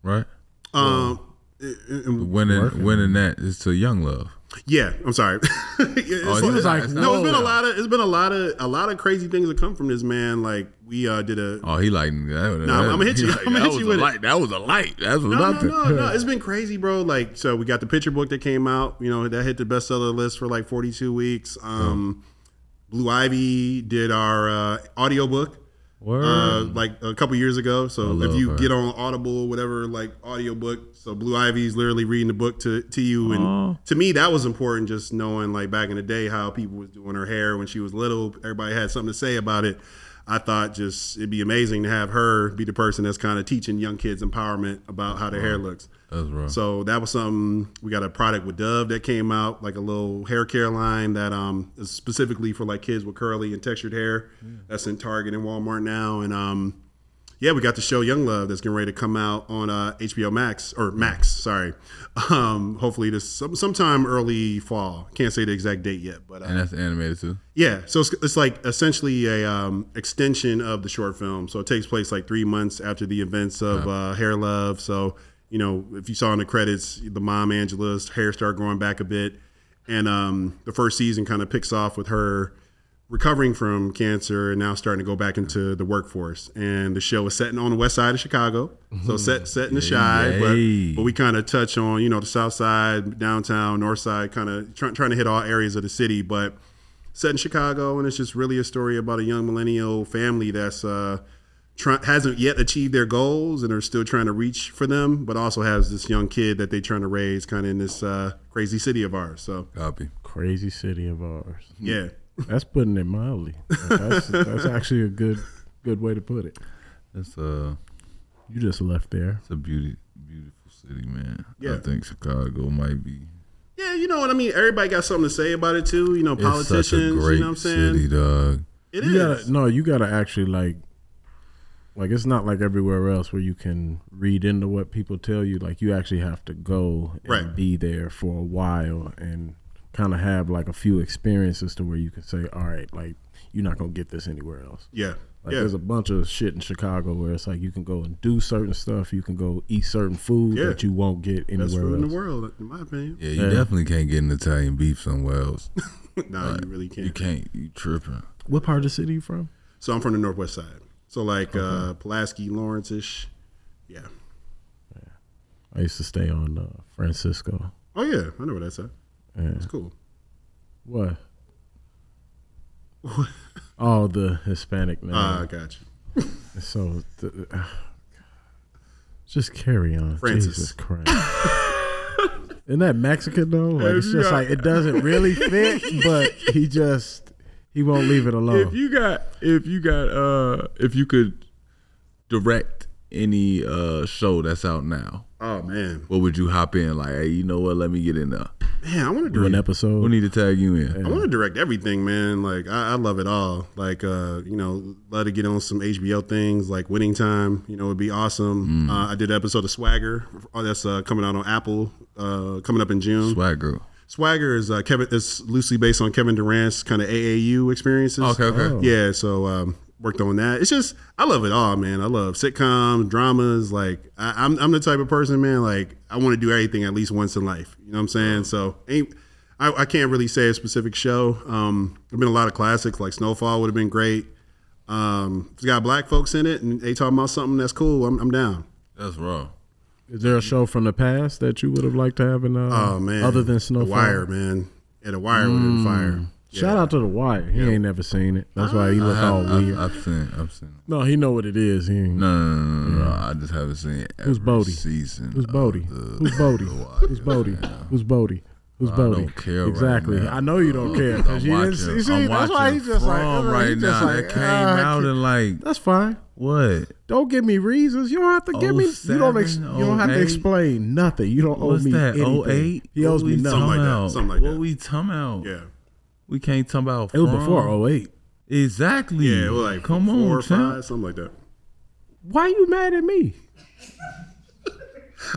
right? Um, it- it- Winning winning that is to Young Love. yeah, I'm sorry. <laughs> It's Oh, like- he was like, no, it's been a lot of it's been a lot of a lot of crazy things that come from this man. Like we uh, did a Oh, he like that. Nah, I'ma hit you- Like, <laughs> I'ma hit you with it. That was a light. That was No, no, nothing. no, no. It's been crazy, bro. Like, so we got the picture book that came out. You know, that hit the bestseller list for like 42 weeks. Um, Blue Ivy did our uh, audiobook Word. uh, like a couple years ago. So if you her. get on Audible, whatever, like audiobook, so Blue Ivy's literally reading the book to, to you. And to me, that was important just knowing like back in the day how people was doing her hair when she was little. Everybody had something to say about it. I thought just it'd be amazing to have her be the person that's kind of teaching young kids empowerment about how their hair looks. That's rough. So that was something. We got a product with Dove that came out, like a little hair care line that um is specifically for like kids with curly and textured hair. That's in Target and Walmart now, and um yeah, we got the show Young Love that's getting ready to come out on uh, HBO Max or Max, sorry. <laughs> Um, hopefully this some, sometime early fall. Can't say the exact date yet, but uh, and that's animated too. yeah, so it's, it's like essentially a um, extension of the short film. So it takes place like three months after the events of uh, Hair Love. So you know, if you saw in the credits, the mom Angela's hair started growing back a bit, and um, the first season kind of picks off with her recovering from cancer and now starting to go back into the workforce. And the show is setting on the west side of Chicago, so set set in the shy, but, but we kind of touch on you know the south side, downtown, north side, kind of try, trying to hit all areas of the city, but set in Chicago, and it's just really a story about a young millennial family that's uh, try, hasn't yet achieved their goals and are still trying to reach for them, but also has this young kid that they're trying to raise, kind of in this uh, crazy city of ours. So Copy. Crazy city of ours. yeah, That's putting it mildly. That's, that's actually a good good way to put it. That's uh, You just left there. it's a beauty, beautiful city, man. Yeah. I think Chicago might be. yeah, you know what I mean. Everybody got something to say about it too. You know, politicians. It's such a great you know what I'm saying? city, dog. It You is. gotta no, you gotta actually like like it's not like everywhere else where you can read into what people tell you. Like you actually have to go and Right. be there for a while and kind of have like a few experiences to where you can say, all right, like you're not gonna get this anywhere else. yeah, Like yeah, there's a bunch of shit in Chicago where it's like you can go and do certain stuff, you can go eat certain food Yeah. that you won't get best anywhere else. in the world, in my opinion. Yeah, you Yeah. definitely can't get an Italian beef somewhere else. <laughs> no, you really can't. You can't. You tripping. What part of the city you from? So I'm from the northwest side. So like uh, Pulaski, Lawrence ish. Yeah. I used to stay on uh, Francisco. Oh yeah, I know where that's at. Yeah. It's cool. What? oh, the Hispanic name. Ah, I got you. so, the, uh, <sighs> just carry on. Francis. Jesus Christ. <laughs> Isn't that Mexican though? Like, it's just you like it doesn't really fit, <laughs> but he just he won't leave it alone. If you got, if you got, uh, if you could direct any uh show that's out now, Oh man, what would you hop in? Like, hey, you know what? Let me get in there. man, I want to do an episode. We need to tag you in. I want to direct everything, man. Like I, I love it all. Like uh, you know, love to get on some HBO things like Winning Time. You know, would be awesome. Uh, I did an episode of Swagger. Oh, that's uh, coming out on Apple. Uh, coming up in June. Swag girl. Swagger is uh, Kevin. It's loosely based on Kevin Durant's kind of AAU experiences. Okay, okay. Oh. Yeah, so um, worked on that. It's just I love it all, man. I love sitcoms, dramas. Like I, I'm, I'm the type of person, man. Like I want to do everything at least once in life. You know what I'm saying? So ain't I, I can't really say a specific show. Um, there've been a lot of classics like Snowfall would have been great. Um, it's got black folks in it and they talking about something that's cool, I'm, I'm down. That's raw. Is there a show from the past that you would have liked to have in? Uh, Oh man, other than The Snowfall. Wire, man. Yeah, the Wire would have been fire. Shout out to the Wire. He ain't never seen it. That's why he look I all have, I've, weird. I've seen. I've seen. no, he know what it is. He ain't. No, no, no, no, no, no. I just haven't seen it. Who's Bodie? Season. Who's Bodie? Who's Bodie? <laughs> the Wire. Who's Bodie? Who's Bodie? Who's I Bodie? don't care right exactly. now. I know you don't care because I'm you didn't see. see, I'm that's why he's just like From right just now. like, that came ah, I out and like That's fine. what? Don't give me reasons. You don't have to give me. You don't. Oh ex, you don't have to oh explain nothing. You don't owe What's me that? Oh anything. 08? He owes What me we nothing. Something like that, something like what we talking about? Yeah. We can't talk about. It was From. before 08. oh Exactly. Yeah, it was like come four on, or champ. five, something like that. Why you mad at me? <laughs>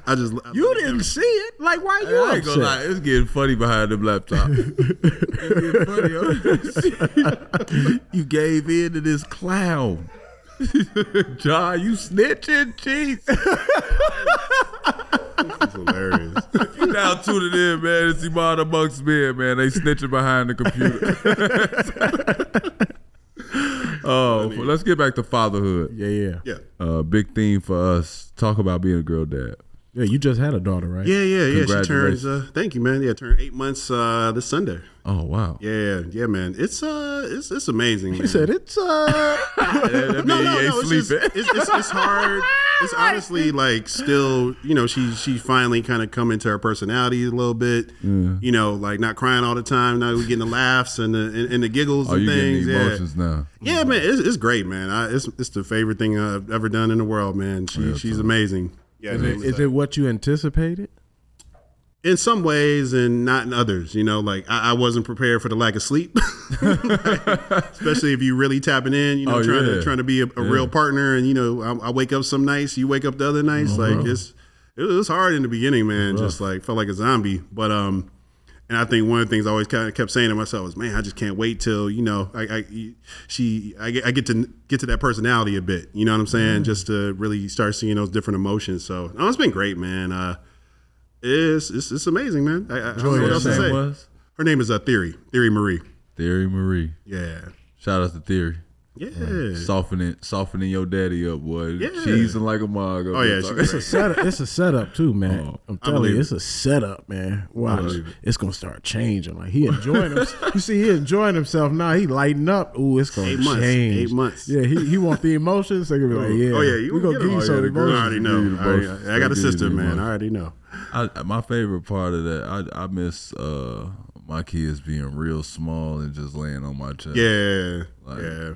I just I You didn't go. see it. Like why Hey, you I ain't gonna lie, it's getting funny behind them laptop. <laughs> It's getting funny. <laughs> you gave in to this clown. <laughs> John, you snitching, jeez. <laughs> is hilarious. You now tuning in, man. It's Iman amongst men, man. They snitching behind the computer. <laughs> oh, well, let's get back to fatherhood. Yeah, yeah, yeah. Uh, big theme for us. Talk about being a girl dad. Yeah. You just had a daughter, right? Yeah, yeah, yeah. She turns. Uh, thank you, man. Yeah, turned eight months uh, this Sunday. Oh wow. Yeah, yeah, man. It's uh, it's it's amazing. Man. He said it's uh. <laughs> <laughs> no, no, no. It's, just, it's, it's it's hard. It's <laughs> honestly like still, you know, she she finally kind of come into her personality a little bit. You know, like not crying all the time. Now we getting the laughs and the and, and the giggles Are and things. yeah. emotions now? Yeah, man, it's, it's great, man. I, it's it's the favorite thing I've ever done in the world, man. She she's amazing. Yeah, Is it, is like- it what you anticipated? in some ways and not in others. You know, like I, I wasn't prepared for the lack of sleep, <laughs> especially if you really tapping in. You know, Oh, trying yeah. to trying to be a, a real partner, and you know, I, I wake up some nights, you wake up the other nights. Uh-huh. Like it's it was hard in the beginning, man. Just like felt like a zombie, but um. And I think one of the things I always kind of kept saying to myself was, "Man, I just can't wait till you know, I, I she, I get, I get to get to that personality a bit. You know what I'm saying? Just to really start seeing those different emotions. So, no, it's been great, man. Uh, it's it's, it's amazing, man. I, I don't know what Her else to name say. was Her name is uh, Theory, Theory Marie. Theory Marie. Yeah, Shout out to Theory. Yeah. Softening, softening your daddy up, boy. Yeah. Cheesing like a mug. Oh, yeah, It's a setup. It's a setup too, man. Oh, I'm telling you, it's a setup, man. Watch, it. it's gonna start changing. Like he enjoying him. <laughs> you see, he enjoying himself now. He lighting up. Ooh, it's gonna Eight months. change. Eight months. Yeah, he he want the emotions. So he gonna be like, yeah, Oh yeah, you we gonna get give it. you Oh, some yeah, the girl- I emotions. already know. Give you the I, already- I got a sister, man. emotions. I already know. I, my favorite part of that, I, I miss uh, my kids being real small and just laying on my chest. Yeah. Like- yeah.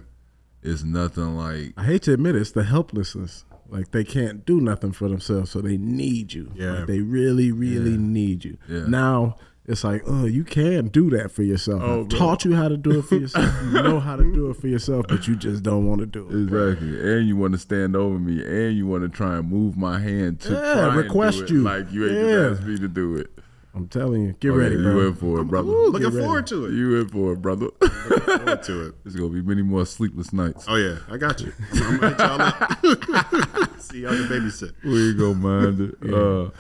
It's nothing like I hate to admit it, it's the helplessness. Like they can't do nothing for themselves, so they need you. Yeah. Like, they really, really need you. Yeah. Now it's like, oh, you can do that for yourself. Oh, I've taught you how to do it for <laughs> yourself. you know how to do it for yourself, but you just don't want to do it. Exactly, and you want to stand over me, and you want to try and move my hand to Yeah, request you. like you ain't Yeah. asked me to do it. I'm telling you, get Oh, ready, yeah, bro. You in for it, brother. Ooh, looking forward to it. You in for it, brother. <laughs> forward to it. There's gonna be many more sleepless nights. Oh yeah, I got you. I'm, I'm gonna hit y'all up. <laughs> See y'all can babysit. We ain't gonna mind it. Uh,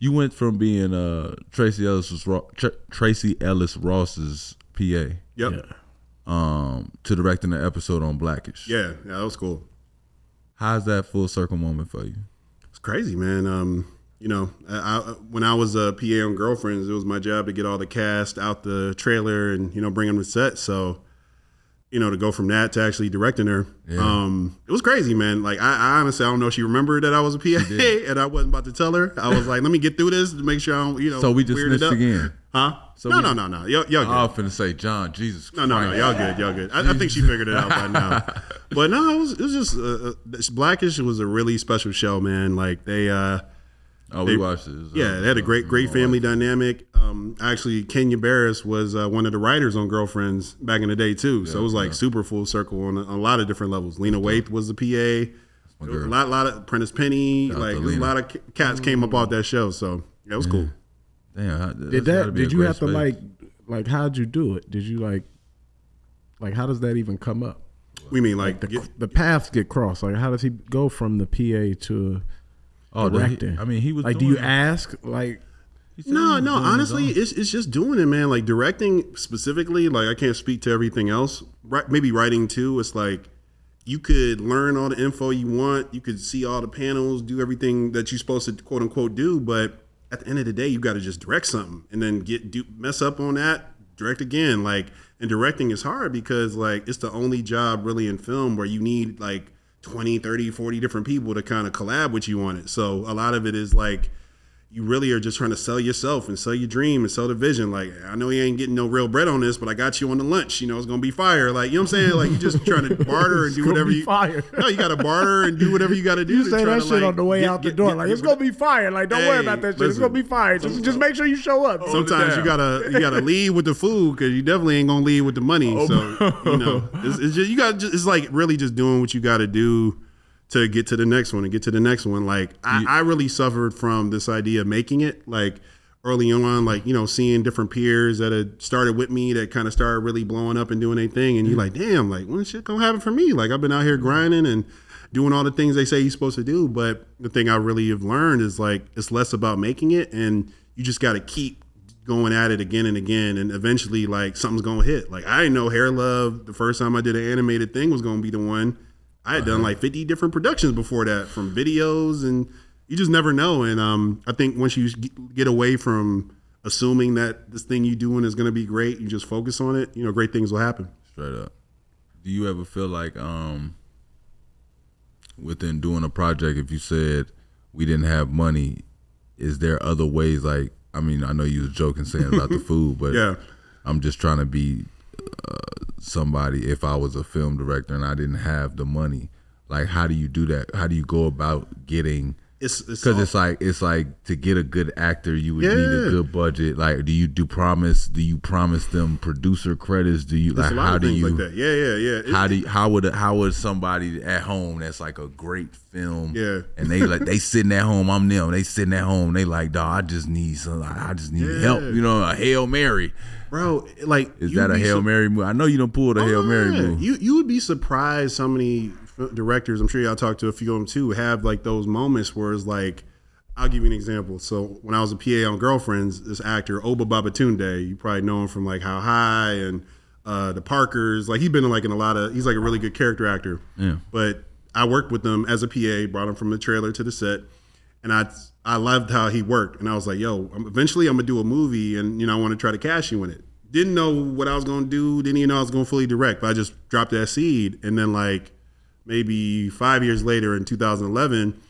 you went from being uh, Tracee Ellis Ro- Tr- Tracee Ellis Ross's PA Yep. Yeah. Yeah. um, to directing an episode on Blackish. yeah, that was cool. How's that full circle moment for you? It's crazy, man. Um, you know, I, I, when I was a PA on Girlfriends, it was my job to get all the cast out the trailer and you know bring them to set. So, you know, to go from that to actually directing her, um, it was crazy, man. Like I, I honestly, I don't know if she remembered that I was a PA <laughs> and I wasn't about to tell her. I was like, let me get through this to make sure I don't, you know. So we just weird it snitched up. again. huh? So no, we no, no, no, Y'all, y'all good. I was finna say, John, Jesus No, no, no, y'all good, y'all good. I, I think she figured it out by now. <laughs> But no, it was it was just uh, uh, Blackish was a really special show, man. Like they, uh, Oh, we They- watched this. yeah, they had a great, great family dynamic. Um, actually, Kenya Barris was uh, one of the writers on Girlfriends back in the day too. So it was like super full circle on a, on a lot of different levels. Lena Waithe was the PA. Was a lot, lot of Prentice Penny. out like to there was a lot of ca- cats came up off that show. So yeah, it was cool. Damn, Did that's gotta that? be a Did you great have to like, like, how'd you do it? Did you like, like, how does that even come up? We mean like, The, get- the paths get crossed. Like, how does he go from the PA to Oh, that he- directing? I mean, he was like, do you it. ask? Like, He said he No, no. Honestly, it's it's just doing it, man. Like directing specifically, like I can't speak to everything else. Right? Maybe writing too. It's like you could learn all the info you want. You could see all the panels, do everything that you're supposed to quote unquote do. But at the end of the day, you got to just direct something and then get do mess up on that, direct again. Like and directing is hard because like it's the only job really in film where you need like 20, 30, 40 different people to kind of collab with you on it. So a lot of it is like you really are just trying to sell yourself and sell your dream and sell the vision. Like, I know you ain't getting no real bread on this, but I got you on the lunch. You know, it's gonna be fire. Like, you know what I'm saying? Like, you just trying to <laughs> barter and do whatever you. fire. No, you got to barter and do whatever you got to do. you to say that to, shit like, on the way get- out the get- door. get- like, it's gonna be fire. Like, don't worry about that shit. It's gonna be fire. Just, just make sure you show up. Sometimes you gotta you gotta lead with the food because you definitely ain't gonna leave with the money. Oh, so you know, <laughs> it's, it's just you got it's like really just doing what you got to do to get to the next one and get to the next one. Like I, I really suffered from this idea of making it like early on, like you know, seeing different peers that had started with me that kind of started really blowing up and doing their thing, and you're mm-hmm. like, damn, like when shit gonna happen for me? Like I've been out here grinding and doing all the things they say you're supposed to do, but the thing I really have learned is like it's less about making it, and you just got to keep going at it again and again and eventually like something's gonna hit like i didn't know hair love the first time i did an animated thing was gonna be the one i had done like 50 different productions before that from videos and you just never know and um i think once you get- away from assuming that this thing you're doing is gonna be great you just focus on it you know great things will happen Straight up. Do you ever feel like um within doing a project if you said we didn't have money, is there other ways like I mean, I know you was joking saying about the <laughs> food, but Yeah. I'm just trying to be uh, somebody if I was a film director and I didn't have the money. Like how do you do that? How do you go about getting it's it's because all- it's like it's like to get a good actor, you would need a good budget. Like, do you do promise? Do you promise them producer credits? Do you there's like how do you like that yeah yeah yeah how do you, how would how would somebody at home that's like a great film Yeah. and they like they sitting at home I'm them they sitting at home they like dog I just need some I just need Yeah. help you know a hail mary bro like is that a hail sur- mary move I know you don't pull the hail Oh, mary yeah. move You you would be surprised how many directors. I'm sure y'all talked to a few of them too. Have like those moments where it's like, I'll give you an example. So when I was a PA on Girlfriends, this actor Obba Babatunde, you probably know him from like How High and uh, the Parkers. Like he's been in like in a lot of. He's like a really good character actor. Yeah. But I worked with him as a PA. Brought him from the trailer to the set, and I I loved how he worked. And I was like, yo, eventually I'm gonna do a movie, and you know I want to try to cash you in it. Didn't know what I was gonna do. Didn't even know I was gonna fully direct. But I just dropped that seed, and then like maybe five years later in 2011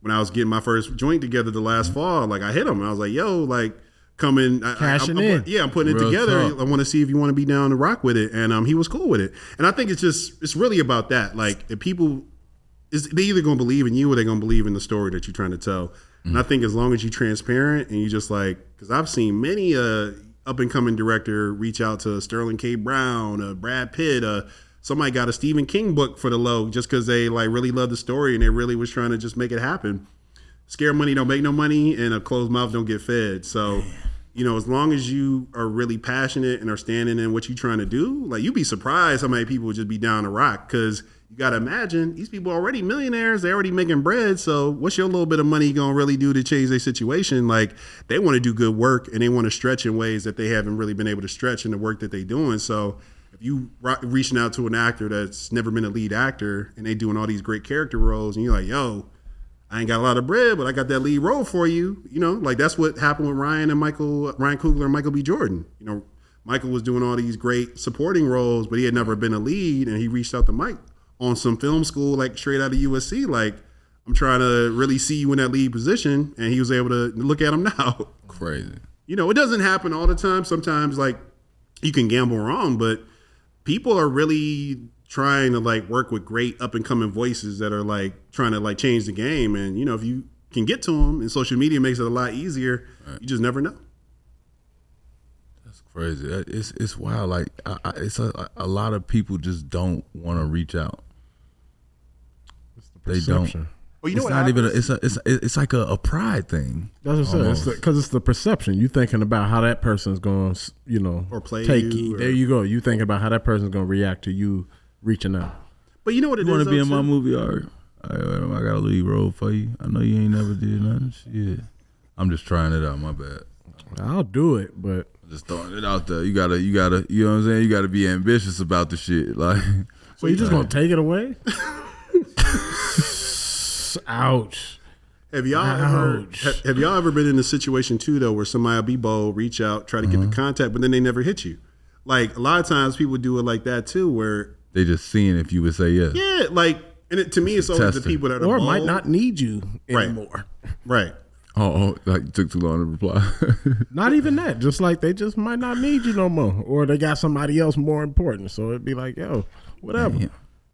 when I was getting my first joint together the last fall, like I hit him. I was like, "Yo, like coming, I- I- Cashing I'm- in. yeah, I'm putting it Real together. talk. I want to see if you want to be down to rock with it." And um, he was cool with it. And I think it's just it's really about that. Like if people, is they either gonna believe in you or they gonna believe in the story that you're trying to tell. And I think as long as you're transparent and you just like, because I've seen many uh up and coming director reach out to Sterling K. Brown, uh, Brad Pitt, uh, somebody got a Stephen King book for the low just because they like really love the story and they really was trying to just make it happen. Scare money don't make no money, and a closed mouth don't get fed. So, you know, as long as you are really passionate and are standing in what you're trying to do, like you'd be surprised how many people would just be down to rock because you got to imagine these people are already millionaires. They're already making bread. So, what's your little bit of money going to really do to change their situation? Like, they want to do good work and they want to stretch in ways that they haven't really been able to stretch in the work that they're doing. So, if you ri- reaching out to an actor that's never been a lead actor and they doing all these great character roles, and you're like, yo, I ain't got a lot of bread, but I got that lead role for you. You know, like that's what happened with Ryan and Michael, Ryan Coogler and Michael B. Jordan. You know, Michael was doing all these great supporting roles, but he had never been a lead, and he reached out to Mike on some film school, like straight out of USC. Like, I'm trying to really see you in that lead position, and he was able to look at him <laughs> now. Crazy. you know, it doesn't happen all the time. Sometimes, like, you can gamble wrong, but people are really trying to like work with great up and coming voices that are like trying to like change the game. And you know, if you can get to them, and social media makes it a lot easier, you just never know. That's crazy. It's it's wild. Like I, I, it's a, a lot of people just don't want to reach out. They don't. Well, you know it's what not even. A, it's a. It's it's like a, a pride thing. That's what I'm saying. Because it's, the perception. You thinking about how that person's going to, you know, Or play take you, or- There you go. You thinking about how that person's going to react to you reaching out. But you know what it You want to be though, in my movie? All right. All right, I got a lead role for you. I know you ain't never did nothing. Shit. I'm just trying it out. My bad. I'll do it, but Just throwing it out there. You gotta. You gotta. You know what I'm saying? You gotta be ambitious about the shit. Like. so you just going to take it away? <laughs> <laughs> Ouch. Have y'all ever have, have y'all ever been in a situation too though where somebody will be bold, reach out, try to get the mm-hmm. contact, but then they never hit you? Like a lot of times people do it like that too, where They just seeing if you would say yes. yeah, like and it, to me it's always the people that are Or bold. might not need you Right. anymore. right. Oh, oh, like took too long to reply. <laughs> Not even that. Just like they just might not need you no more. Or they got somebody else more important. So it'd be like, yo, whatever. Yeah.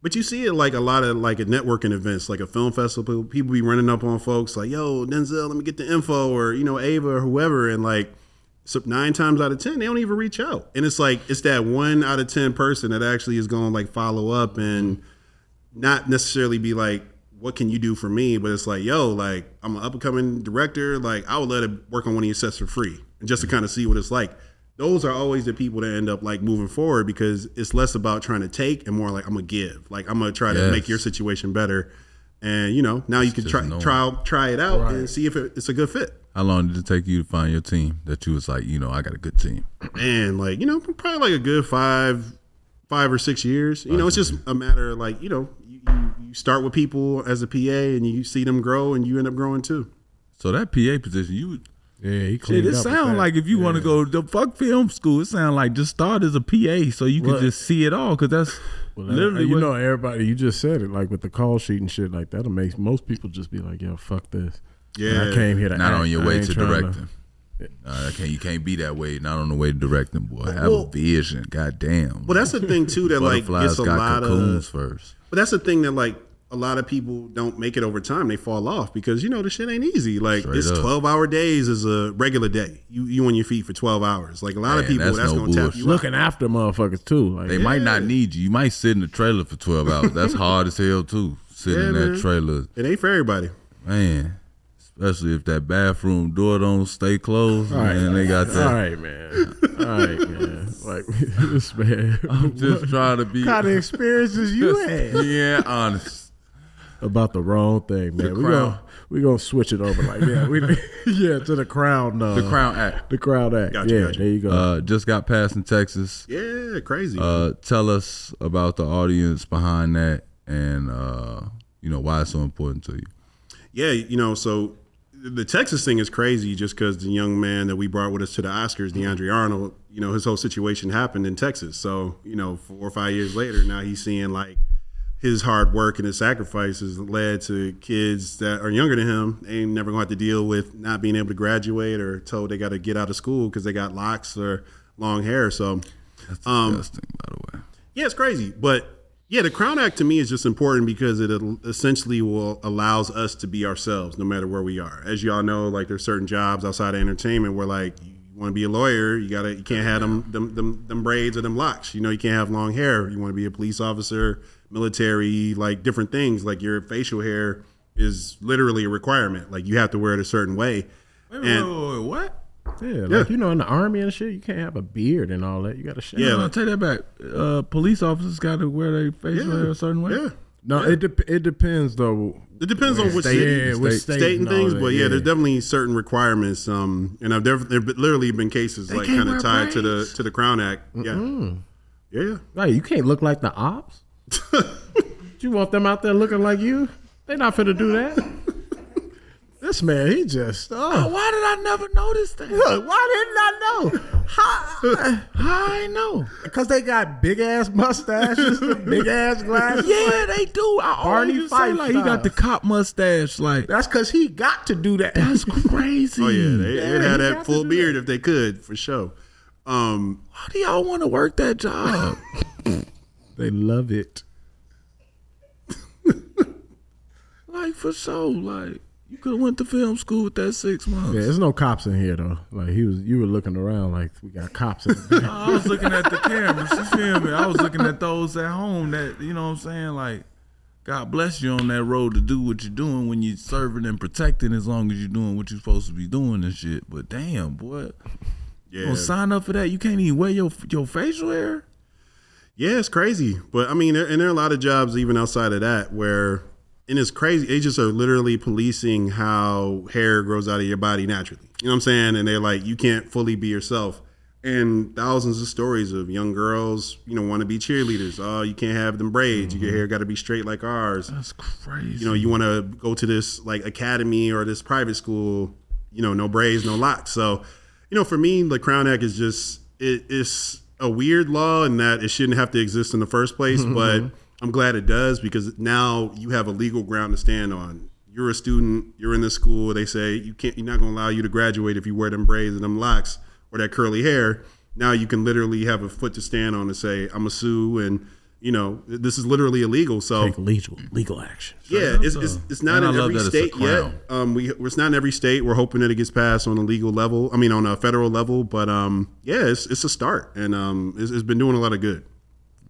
But you see it like a lot of like at networking events, like a film festival. People be running up on folks like, "Yo, Denzel, let me get the info," or you know, Ava or whoever, and like so nine times out of ten, they don't even reach out. And it's like it's that one out of ten person that actually is going to like follow up and mm-hmm. not necessarily be like, "What can you do for me?" But it's like, "Yo, like I'm an up and coming director. Like I would let it work on one of your sets for free, and just to mm-hmm. kind of see what it's like." Those are always the people that end up like moving forward because it's less about trying to take and more like I'm gonna give. Like I'm gonna try to make your situation better. And you know, now you can try knowing. try try it out and see if it, it's a good fit. How long did it take you to find your team that you was like, you know, I got a good team? And like you know, probably like a good five, five or six years. You know, it's just a matter of like you know, you, you, you start with people as a PA and you see them grow and you end up growing too. So that PA position, you Yeah, he shit, cleaned it up with sound that. like if you want to go the fuck film school, it sound like just start as a PA so you can Well- just see it all because that's <sighs> Well, that- literally you what, know, everybody. You just said it, like with the call sheet and shit like that'll make most people just be like, "Yo, fuck this." Yeah. I came here to not act. on your I way to trying directing. Nah, that can't, you can't be that way. Not on the way to directing, boy. Have Well- a vision. God damn. Well, that's the thing too that like Butterflies gets a got lot cocoons of. first. But that's the thing that like a lot of people don't make it over time. They fall off because you know the shit ain't easy. Like Straight it's up. twelve hour days is a regular day. You you on your feet for twelve hours. Like a lot of people, that's that's, no gonna tap bullshit. you out. looking after motherfuckers too. Like, They might not need you. You might sit in the trailer for twelve hours. That's <laughs> hard as hell too. Sitting Yeah, in that man. trailer, It ain't for everybody. man. Especially if that bathroom door don't stay closed, All right, man. They got All that. right, man. All right, man. <laughs> Like <laughs> this man. I'm just trying to be. what kind of experiences you had? yeah, honest. About the wrong thing, man. We Crown. gonna we gonna switch it over like yeah, we <laughs> <laughs> yeah to the crown. Uh, The Crown Act the crown act. Gotcha, yeah, gotcha. there you go. uh, just got passed in Texas. Yeah, crazy. Uh, tell us about the audience behind that, and uh, you know why it's so important to you. Yeah, you know, so the Texas thing is crazy just because the young man that we brought with us to the Oscars, DeAndre Arnold, you know, his whole situation happened in Texas. So, you know, four or five years later, now he's seeing like his hard work and his sacrifices led to kids that are younger than him. They ain't never going to have to deal with not being able to graduate or told they got to get out of school because they got locks or long hair. So, That's Um, disgusting, by the way. yeah, it's crazy, but yeah, the Crown Act to me is just important because it essentially will allows us to be ourselves no matter where we are. As y'all know, like there's certain jobs outside of entertainment where like you want to be a lawyer, you gotta you can't have them them, them them braids or them locks. You know, you can't have long hair. You want to be a police officer, military, like different things. Like your facial hair is literally a requirement. Like you have to wear it a certain way. Wait, And- wait, wait, wait, what? yeah, like you know, in the army and shit, you can't have a beard and all that. You got to shave. Yeah, No, like- take that back. Uh, police officers got to wear their facial hair a certain way. Yeah. No, it dep it depends though. It depends on which state- city, yeah, which state, state and and things, that, but yeah, yeah. there's definitely certain requirements. Um, and I've there there've literally been cases like kind of tied to the to the Crown Act. Yeah, yeah, right. you can't look like the ops. <laughs> you want them out there looking like you? They not finna do that. this man, he just oh. Why did I never notice that? Look, why didn't I know? How, I know. Because they got big ass mustaches, <laughs> big ass glasses. Yeah, they do. I Barney always say Fife like he got the cop mustache. Like That's because he got to do that. that's crazy. Oh yeah, they, Yeah, they'd have he that full to do beard if they could for sure. Um, Why do y'all want to work that job? <laughs> they love it. <laughs> like for sure. Like you could have went to film school with that six months. Yeah, there's no cops in here though. Like he was, you were looking around like we got cops in. The <laughs> I was looking at the cameras. You feel me? I was looking at those at home. That you know what I'm saying. Like, God bless you on that road to do what you're doing when you're serving and protecting. As long as you're doing what you're supposed to be doing and shit. But damn, boy, you yeah, gonna sign up for that? You can't even wear your your facial hair. Yeah, it's crazy. But I mean, there, and there are a lot of jobs even outside of that where, and it's crazy. Agents are literally policing how hair grows out of your body naturally. You know what I'm saying? And they're like, you can't fully be yourself. And thousands of stories of young girls, you know, want to be cheerleaders. Oh, you can't have them braids. Your mm-hmm. hair got to be straight like ours. That's crazy. You know, you want to go to this like academy or this private school. You know, no braids, no locks. So, you know, for me, the Crown Act is just it, it's a weird law in that it shouldn't have to exist in the first place. <laughs> but mm-hmm. I'm glad it does because now you have a legal ground to stand on. You're a student. You're in this school. They say you can't. You're not going to allow you to graduate if you wear them braids and them locks or that curly hair. Now you can literally have a foot to stand on and say I'm a sue and. You know, this is literally illegal. So Take legal legal action. yeah, it's, it's, it's not And in every that it's a state yet. Um, we it's not in every state. We're hoping that it gets passed on a legal level. I mean, on a federal level. But um, yeah, it's it's a start, and um, it's, it's been doing a lot of good.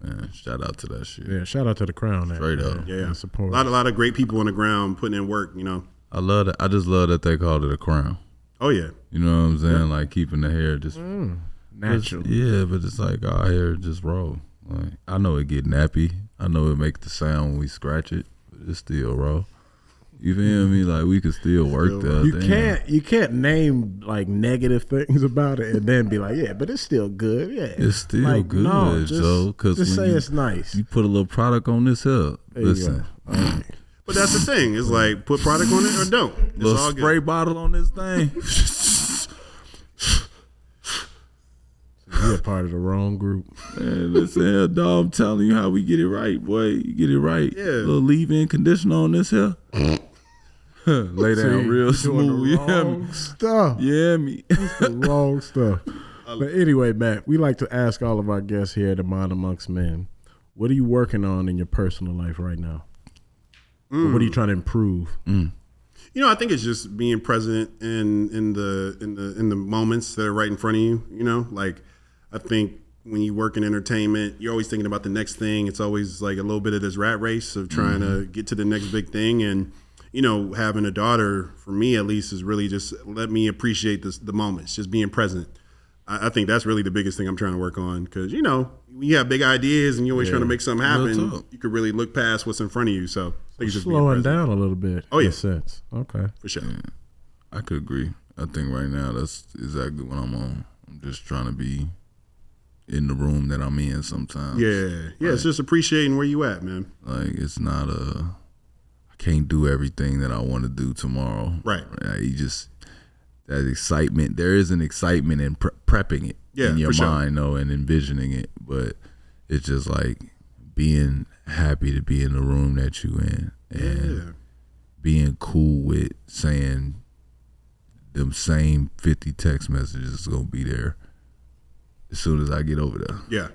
Man, shout out to that shit. Yeah, shout out to the Crown. Straight man. up. Yeah, And a lot a lot of great people on the ground putting in work. You know. I love that. I just love that they called it a crown. Oh yeah, You know what I'm saying? Like keeping the hair just Natural. Yeah, but it's like our hair just raw. Like I know it get nappy. I know it make the sound when we scratch it, but it's still raw. You feel me? Like we could still work the. You can't you can't name like negative things <laughs> about it and then be like, yeah, but it's still good. Yeah, It's still Like, good, no, just, Joe. Because just say it's nice. You put a little product on this here. Listen, go. All right. but that's the thing. It's like put product on it or don't. It's little all spray good. bottle on this thing. <laughs> You're part of the wrong group. Man, listen here, dog. I'm telling you how we get it right, boy. You get it right. Yeah. little leave-in conditioner on this here. <laughs> Lay down See, real you doing smooth. the Yeah, me. stuff. Yeah, me. <laughs> the wrong stuff. <laughs> But anyway, Matt, we like to ask all of our guests here at the Iman Amongst Men, what are you working on in your personal life right now? Or what are you mm. trying to improve? Mm. You know, I think it's just being present in in the in the in the moments that are right in front of you. You know, like I think when you work in entertainment, you're always thinking about the next thing. It's always like a little bit of this rat race of trying to mm-hmm. get to the next big thing. And you know, having a daughter for me at least is really just let me appreciate this, the moments, just being present. I, I think that's really the biggest thing I'm trying to work on because you know you have big ideas and you're always trying to make something happen. You could really look past what's in front of you. So I think just Slowing down a little bit. Oh, in yeah. a sense. Okay. for sure. I could agree. I think right now that's exactly what I'm on. I'm just trying to be in the room that I'm in sometimes. Yeah, yeah. It's just appreciating where you at, man. Like it's not a I can't do everything that I want to do tomorrow. Right. Like, you just that excitement. There is an excitement in pre- prepping it Yeah, in your sure. mind, though, and envisioning it. But it's just like being happy to be in the room that you in, and Yeah. being cool with saying them same fifty text messages is gonna be there as soon as I get over there. Yeah.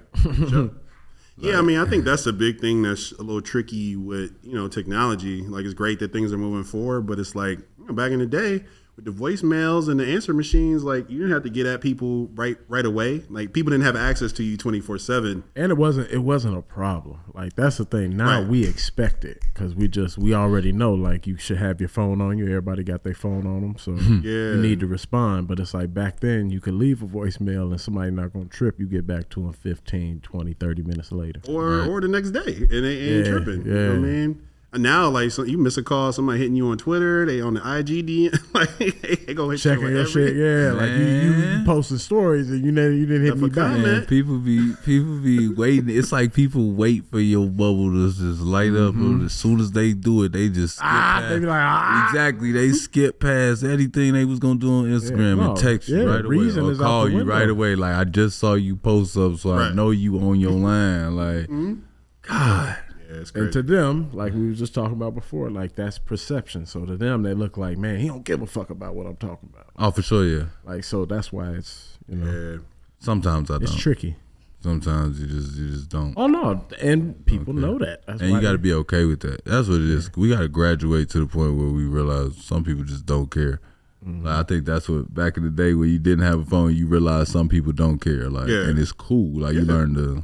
Sure. <laughs> yeah, I mean, I think that's a big thing that's a little tricky with, you know, technology. Like it's great that things are moving forward, but it's like you know, back in the day with the voicemails and the answer machines, like you didn't have to get at people right right away. Like people didn't have access to you 24/7. And it wasn't it wasn't a problem. Like that's the thing. Now Right. we expect it because we just we already know like you should have your phone on you. Everybody got their phone on them, so hmm. Yeah. you need to respond. But it's like back then you could leave a voicemail and somebody not gonna trip. You get back to them 15, 20, 30 minutes later. or or the next day, and they ain't Yeah, tripping. You know what I mean? And now, like, so you miss a call, somebody hitting you on Twitter, they on the IG DM, <laughs> like they go hit Checking you your shit, yeah. Like you, you Man. posting stories and you never you didn't hit Left me back. Man, people be people be waiting. It's like people wait for your bubble to just light up, and as soon as they do it, they just skip Ah, past- they be like ah. Exactly, they skip past anything they was gonna do on Instagram no, and text you yeah, right away or is call you window. right away. Like I just saw you post up, so I know you on your line. Like, God, Yeah, And to them, like we was just talking about before, like that's perception. So to them, they look like, man, he don't give a fuck about what I'm talking about. oh for sure, yeah. Like so, that's why it's you know yeah. Sometimes I it's don't. tricky. Sometimes you just you just don't. Oh no, and people know that. That's And you got to be okay with that. That's what it is. We got to graduate to the point where we realize some people just don't care. Mm-hmm. Like, I think that's what back in the day when you didn't have a phone, you realize some people don't care. Like, Yeah. and it's cool. Like you Yeah. learn to,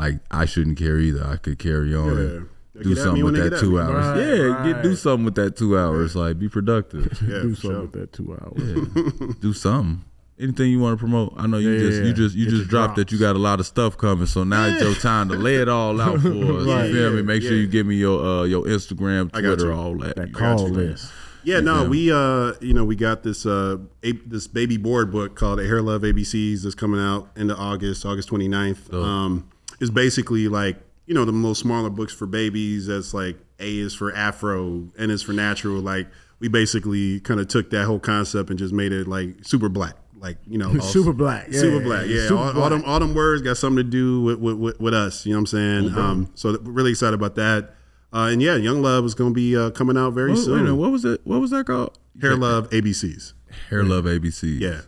like I shouldn't care either. I could carry on Yeah. and They do get at me something with that two hours. Right, yeah, get do something with that two hours. Like be productive. <laughs> Yeah, do something sure. with that two hours. do something. Anything you want to promote? I know you Yeah, just yeah, you just you Get just your dropped that you got a lot of stuff coming. So now it's your time to lay it all out for <laughs> us. Right. You feel me? Yeah, Make sure you give me your uh your Instagram, I got Twitter, all that. That call got you. list. Yeah, no, feel we uh, you know, we got this uh, a, this baby board book called Hair Love ABCs that's coming out into August, August 29th. Um, it's basically like you know the little smaller books for babies. That's like A is for Afro, N is for natural. Like we basically kind of took that whole concept and just made it like super black. Like you know, all- <laughs> Super black. Yeah, super black. Yeah, Super all, all them all them words got something to do with with, with, with us. You know what I'm saying? Um, so we're really excited about that. Uh, and yeah, Young Love is going to be uh, coming out very What, wait a soon. minute, what was it? What was that called? Hair Love ABCs. Hair Love ABC. Yeah.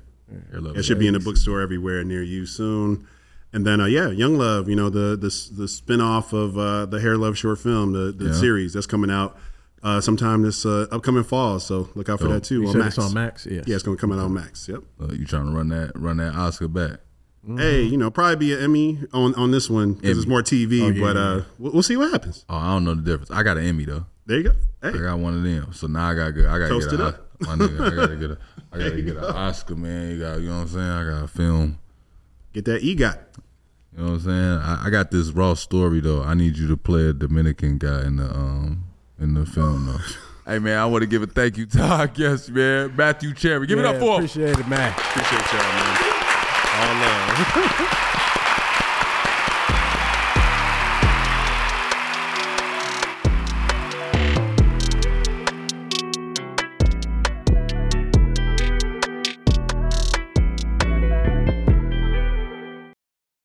Hair Love. It should be in the bookstore everywhere near you soon. And then, uh, yeah, Young Love, you know, the the, the spinoff of uh, the Hair Love short film, the, the Yeah. series that's coming out uh, sometime this uh, upcoming fall. So look out for Dope. that too You on said Max. it's on Max. Yes. Yeah, it's going to come out on Max. Yep. Uh, you trying to run that run that Oscar back? Hey, you know, probably be an Emmy on, on this one because it's more TV, Oh, yeah, but yeah, uh, we'll, we'll see what happens. Oh, I don't know the difference. I got an Emmy though. There you go. I got one of them. So now I got good. I got to get a, up. my nigga, I gotta get a I <laughs> gotta get an Oscar, man. You got you know what I'm saying? I got a film. Get that EGOT. You know what I'm saying? I, I got this raw story though. I need you to play a Dominican guy in the um in the film though. <laughs> hey man, I want to give a thank you to our guest, man, Matthew Cherry. Give it up for him. Appreciate it, man. Appreciate y'all, man. All love. <laughs>